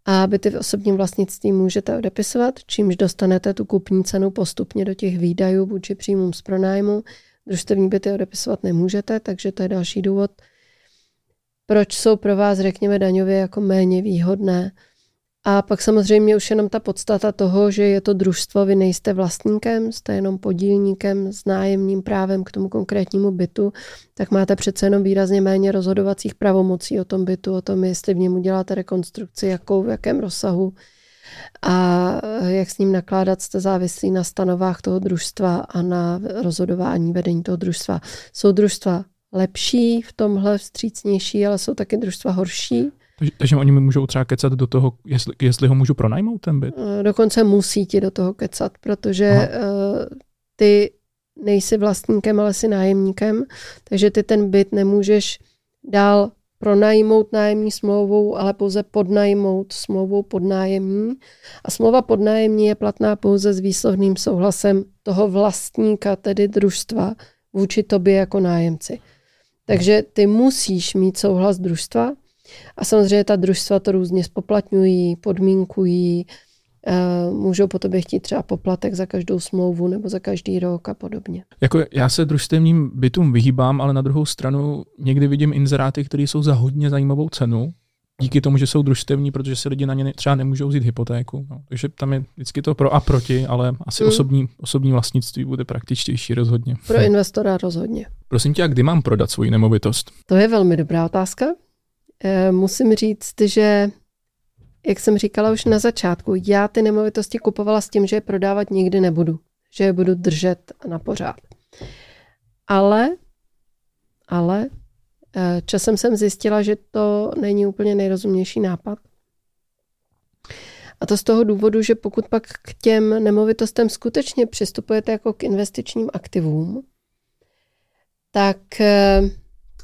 a byty v osobním vlastnictví můžete odepisovat, čímž dostanete tu kupní cenu postupně do těch výdajů vůči příjmům z pronájmu. Družstevní byty odepisovat nemůžete, takže to je další důvod, proč jsou pro vás, řekněme, daňově jako méně výhodné. A pak samozřejmě už jenom ta podstata toho, že je to družstvo, vy nejste vlastníkem, jste jenom podílníkem s nájemním právem k tomu konkrétnímu bytu, tak máte přece jenom výrazně méně rozhodovacích pravomocí o tom bytu, o tom, jestli v něm uděláte rekonstrukci, jakou, v jakém rozsahu a jak s ním nakládat, jste závislí na stanovách toho družstva a na rozhodování vedení toho družstva. Jsou družstva lepší, v tomhle vstřícnější, ale jsou taky družstva horší. Takže, takže oni mi můžou třeba kecat do toho, jestli, jestli ho můžu pronajmout ten byt? Eh, dokonce musí ti do toho kecat, protože Aha. Eh, ty nejsi vlastníkem, ale jsi nájemníkem, takže ty ten byt nemůžeš dál pronajmout nájemní smlouvou, ale pouze podnajmout smlouvou podnájemní. A smlouva podnájemní je platná pouze s výslovným souhlasem toho vlastníka, tedy družstva, vůči tobě jako nájemci. Takže ty musíš mít souhlas družstva. A samozřejmě ta družstva to různě spoplatňují, podmínkují, eh, můžou po tobě chtít třeba poplatek za každou smlouvu nebo za každý rok a podobně. Jako já se družstevním bytům vyhýbám, ale na druhou stranu někdy vidím inzeráty, které jsou za hodně zajímavou cenu, díky tomu, že jsou družstevní, protože si lidi na ně třeba nemůžou vzít hypotéku. No. Takže tam je vždycky to pro a proti, ale asi mm. osobní, osobní vlastnictví bude praktičtější rozhodně. Pro investora rozhodně. Prosím tě, a kdy mám prodat svoji nemovitost? To je velmi dobrá otázka. E, musím říct, že jak jsem říkala už na začátku, já ty nemovitosti kupovala s tím, že je prodávat nikdy nebudu. Že je budu držet na pořád. Ale, ale časem jsem zjistila, že to není úplně nejrozumnější nápad. A to z toho důvodu, že pokud pak k těm nemovitostem skutečně přistupujete jako k investičním aktivům, tak eh,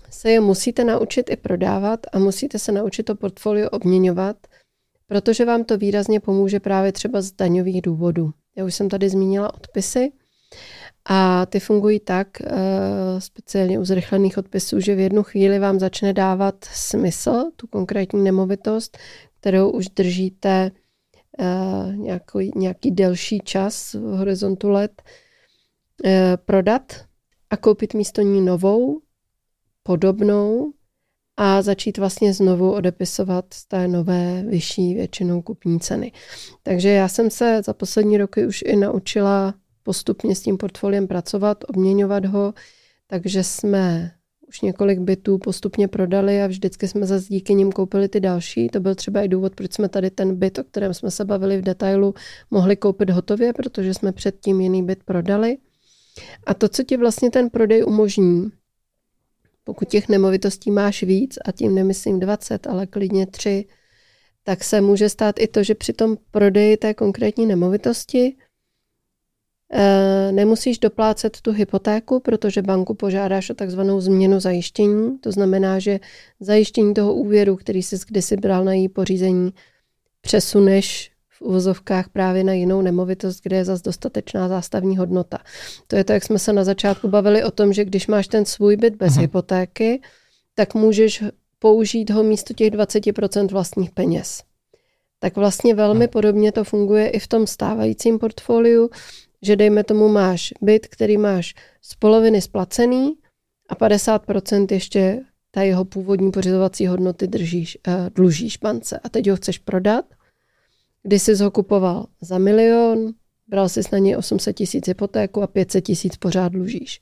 se je musíte naučit i prodávat a musíte se naučit to portfolio obměňovat, protože vám to výrazně pomůže právě třeba z daňových důvodů. Já už jsem tady zmínila odpisy, a ty fungují tak, eh, speciálně u zrychlených odpisů, že v jednu chvíli vám začne dávat smysl tu konkrétní nemovitost, kterou už držíte eh, nějaký, nějaký delší čas v horizontu let, eh, prodat a koupit místo ní novou, podobnou a začít vlastně znovu odepisovat z té nové, vyšší většinou kupní ceny. Takže já jsem se za poslední roky už i naučila postupně s tím portfoliem pracovat, obměňovat ho, takže jsme už několik bytů postupně prodali a vždycky jsme zase díky nim koupili ty další. To byl třeba i důvod, proč jsme tady ten byt, o kterém jsme se bavili v detailu, mohli koupit hotově, protože jsme předtím jiný byt prodali. A to, co ti vlastně ten prodej umožní, pokud těch nemovitostí máš víc, a tím nemyslím 20, ale klidně 3, tak se může stát i to, že při tom prodeji té konkrétní nemovitosti nemusíš doplácet tu hypotéku, protože banku požádáš o takzvanou změnu zajištění. To znamená, že zajištění toho úvěru, který jsi kdysi bral na její pořízení, přesuneš v uvozovkách právě na jinou nemovitost, kde je zase dostatečná zástavní hodnota. To je to, jak jsme se na začátku bavili o tom, že když máš ten svůj byt bez Aha. hypotéky, tak můžeš použít ho místo těch 20% vlastních peněz. Tak vlastně velmi podobně to funguje i v tom stávajícím portfoliu že dejme tomu máš byt, který máš z poloviny splacený a 50% ještě ta jeho původní pořizovací hodnoty držíš, uh, dlužíš bance a teď ho chceš prodat. Když jsi ho kupoval za milion, bral jsi na něj 800 tisíc hypotéku a 500 tisíc pořád dlužíš.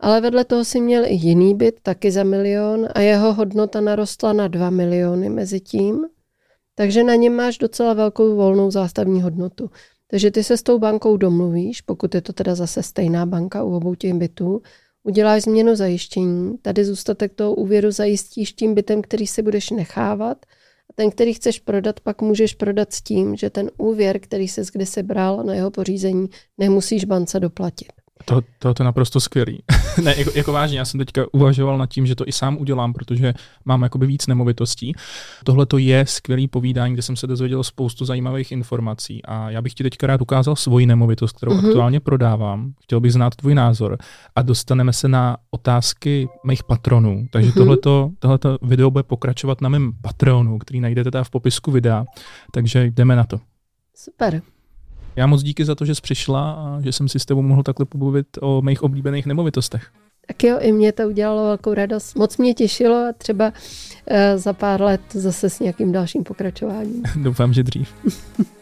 Ale vedle toho si měl i jiný byt, taky za milion a jeho hodnota narostla na 2 miliony mezi tím. Takže na něm máš docela velkou volnou zástavní hodnotu. Takže ty se s tou bankou domluvíš, pokud je to teda zase stejná banka u obou těch bytů, uděláš změnu zajištění, tady zůstatek toho úvěru zajistíš tím bytem, který si budeš nechávat a ten, který chceš prodat, pak můžeš prodat s tím, že ten úvěr, který jsi kdysi bral na jeho pořízení, nemusíš bance doplatit. To, to, to je naprosto skvělý. ne, jako, jako vážně, já jsem teďka uvažoval nad tím, že to i sám udělám, protože mám jakoby víc nemovitostí. Tohle to je skvělý povídání, kde jsem se dozvěděl spoustu zajímavých informací a já bych ti teďka rád ukázal svoji nemovitost, kterou mm-hmm. aktuálně prodávám. Chtěl bych znát tvůj názor a dostaneme se na otázky mých patronů. Takže mm-hmm. tohleto, tohleto video bude pokračovat na mém patronu, který najdete tady v popisku videa. Takže jdeme na to. Super. Já moc díky za to, že jsi přišla a že jsem si s tebou mohl takhle pobavit o mých oblíbených nemovitostech. Tak jo, i mě to udělalo velkou radost. Moc mě těšilo a třeba uh, za pár let zase s nějakým dalším pokračováním. Doufám, že dřív.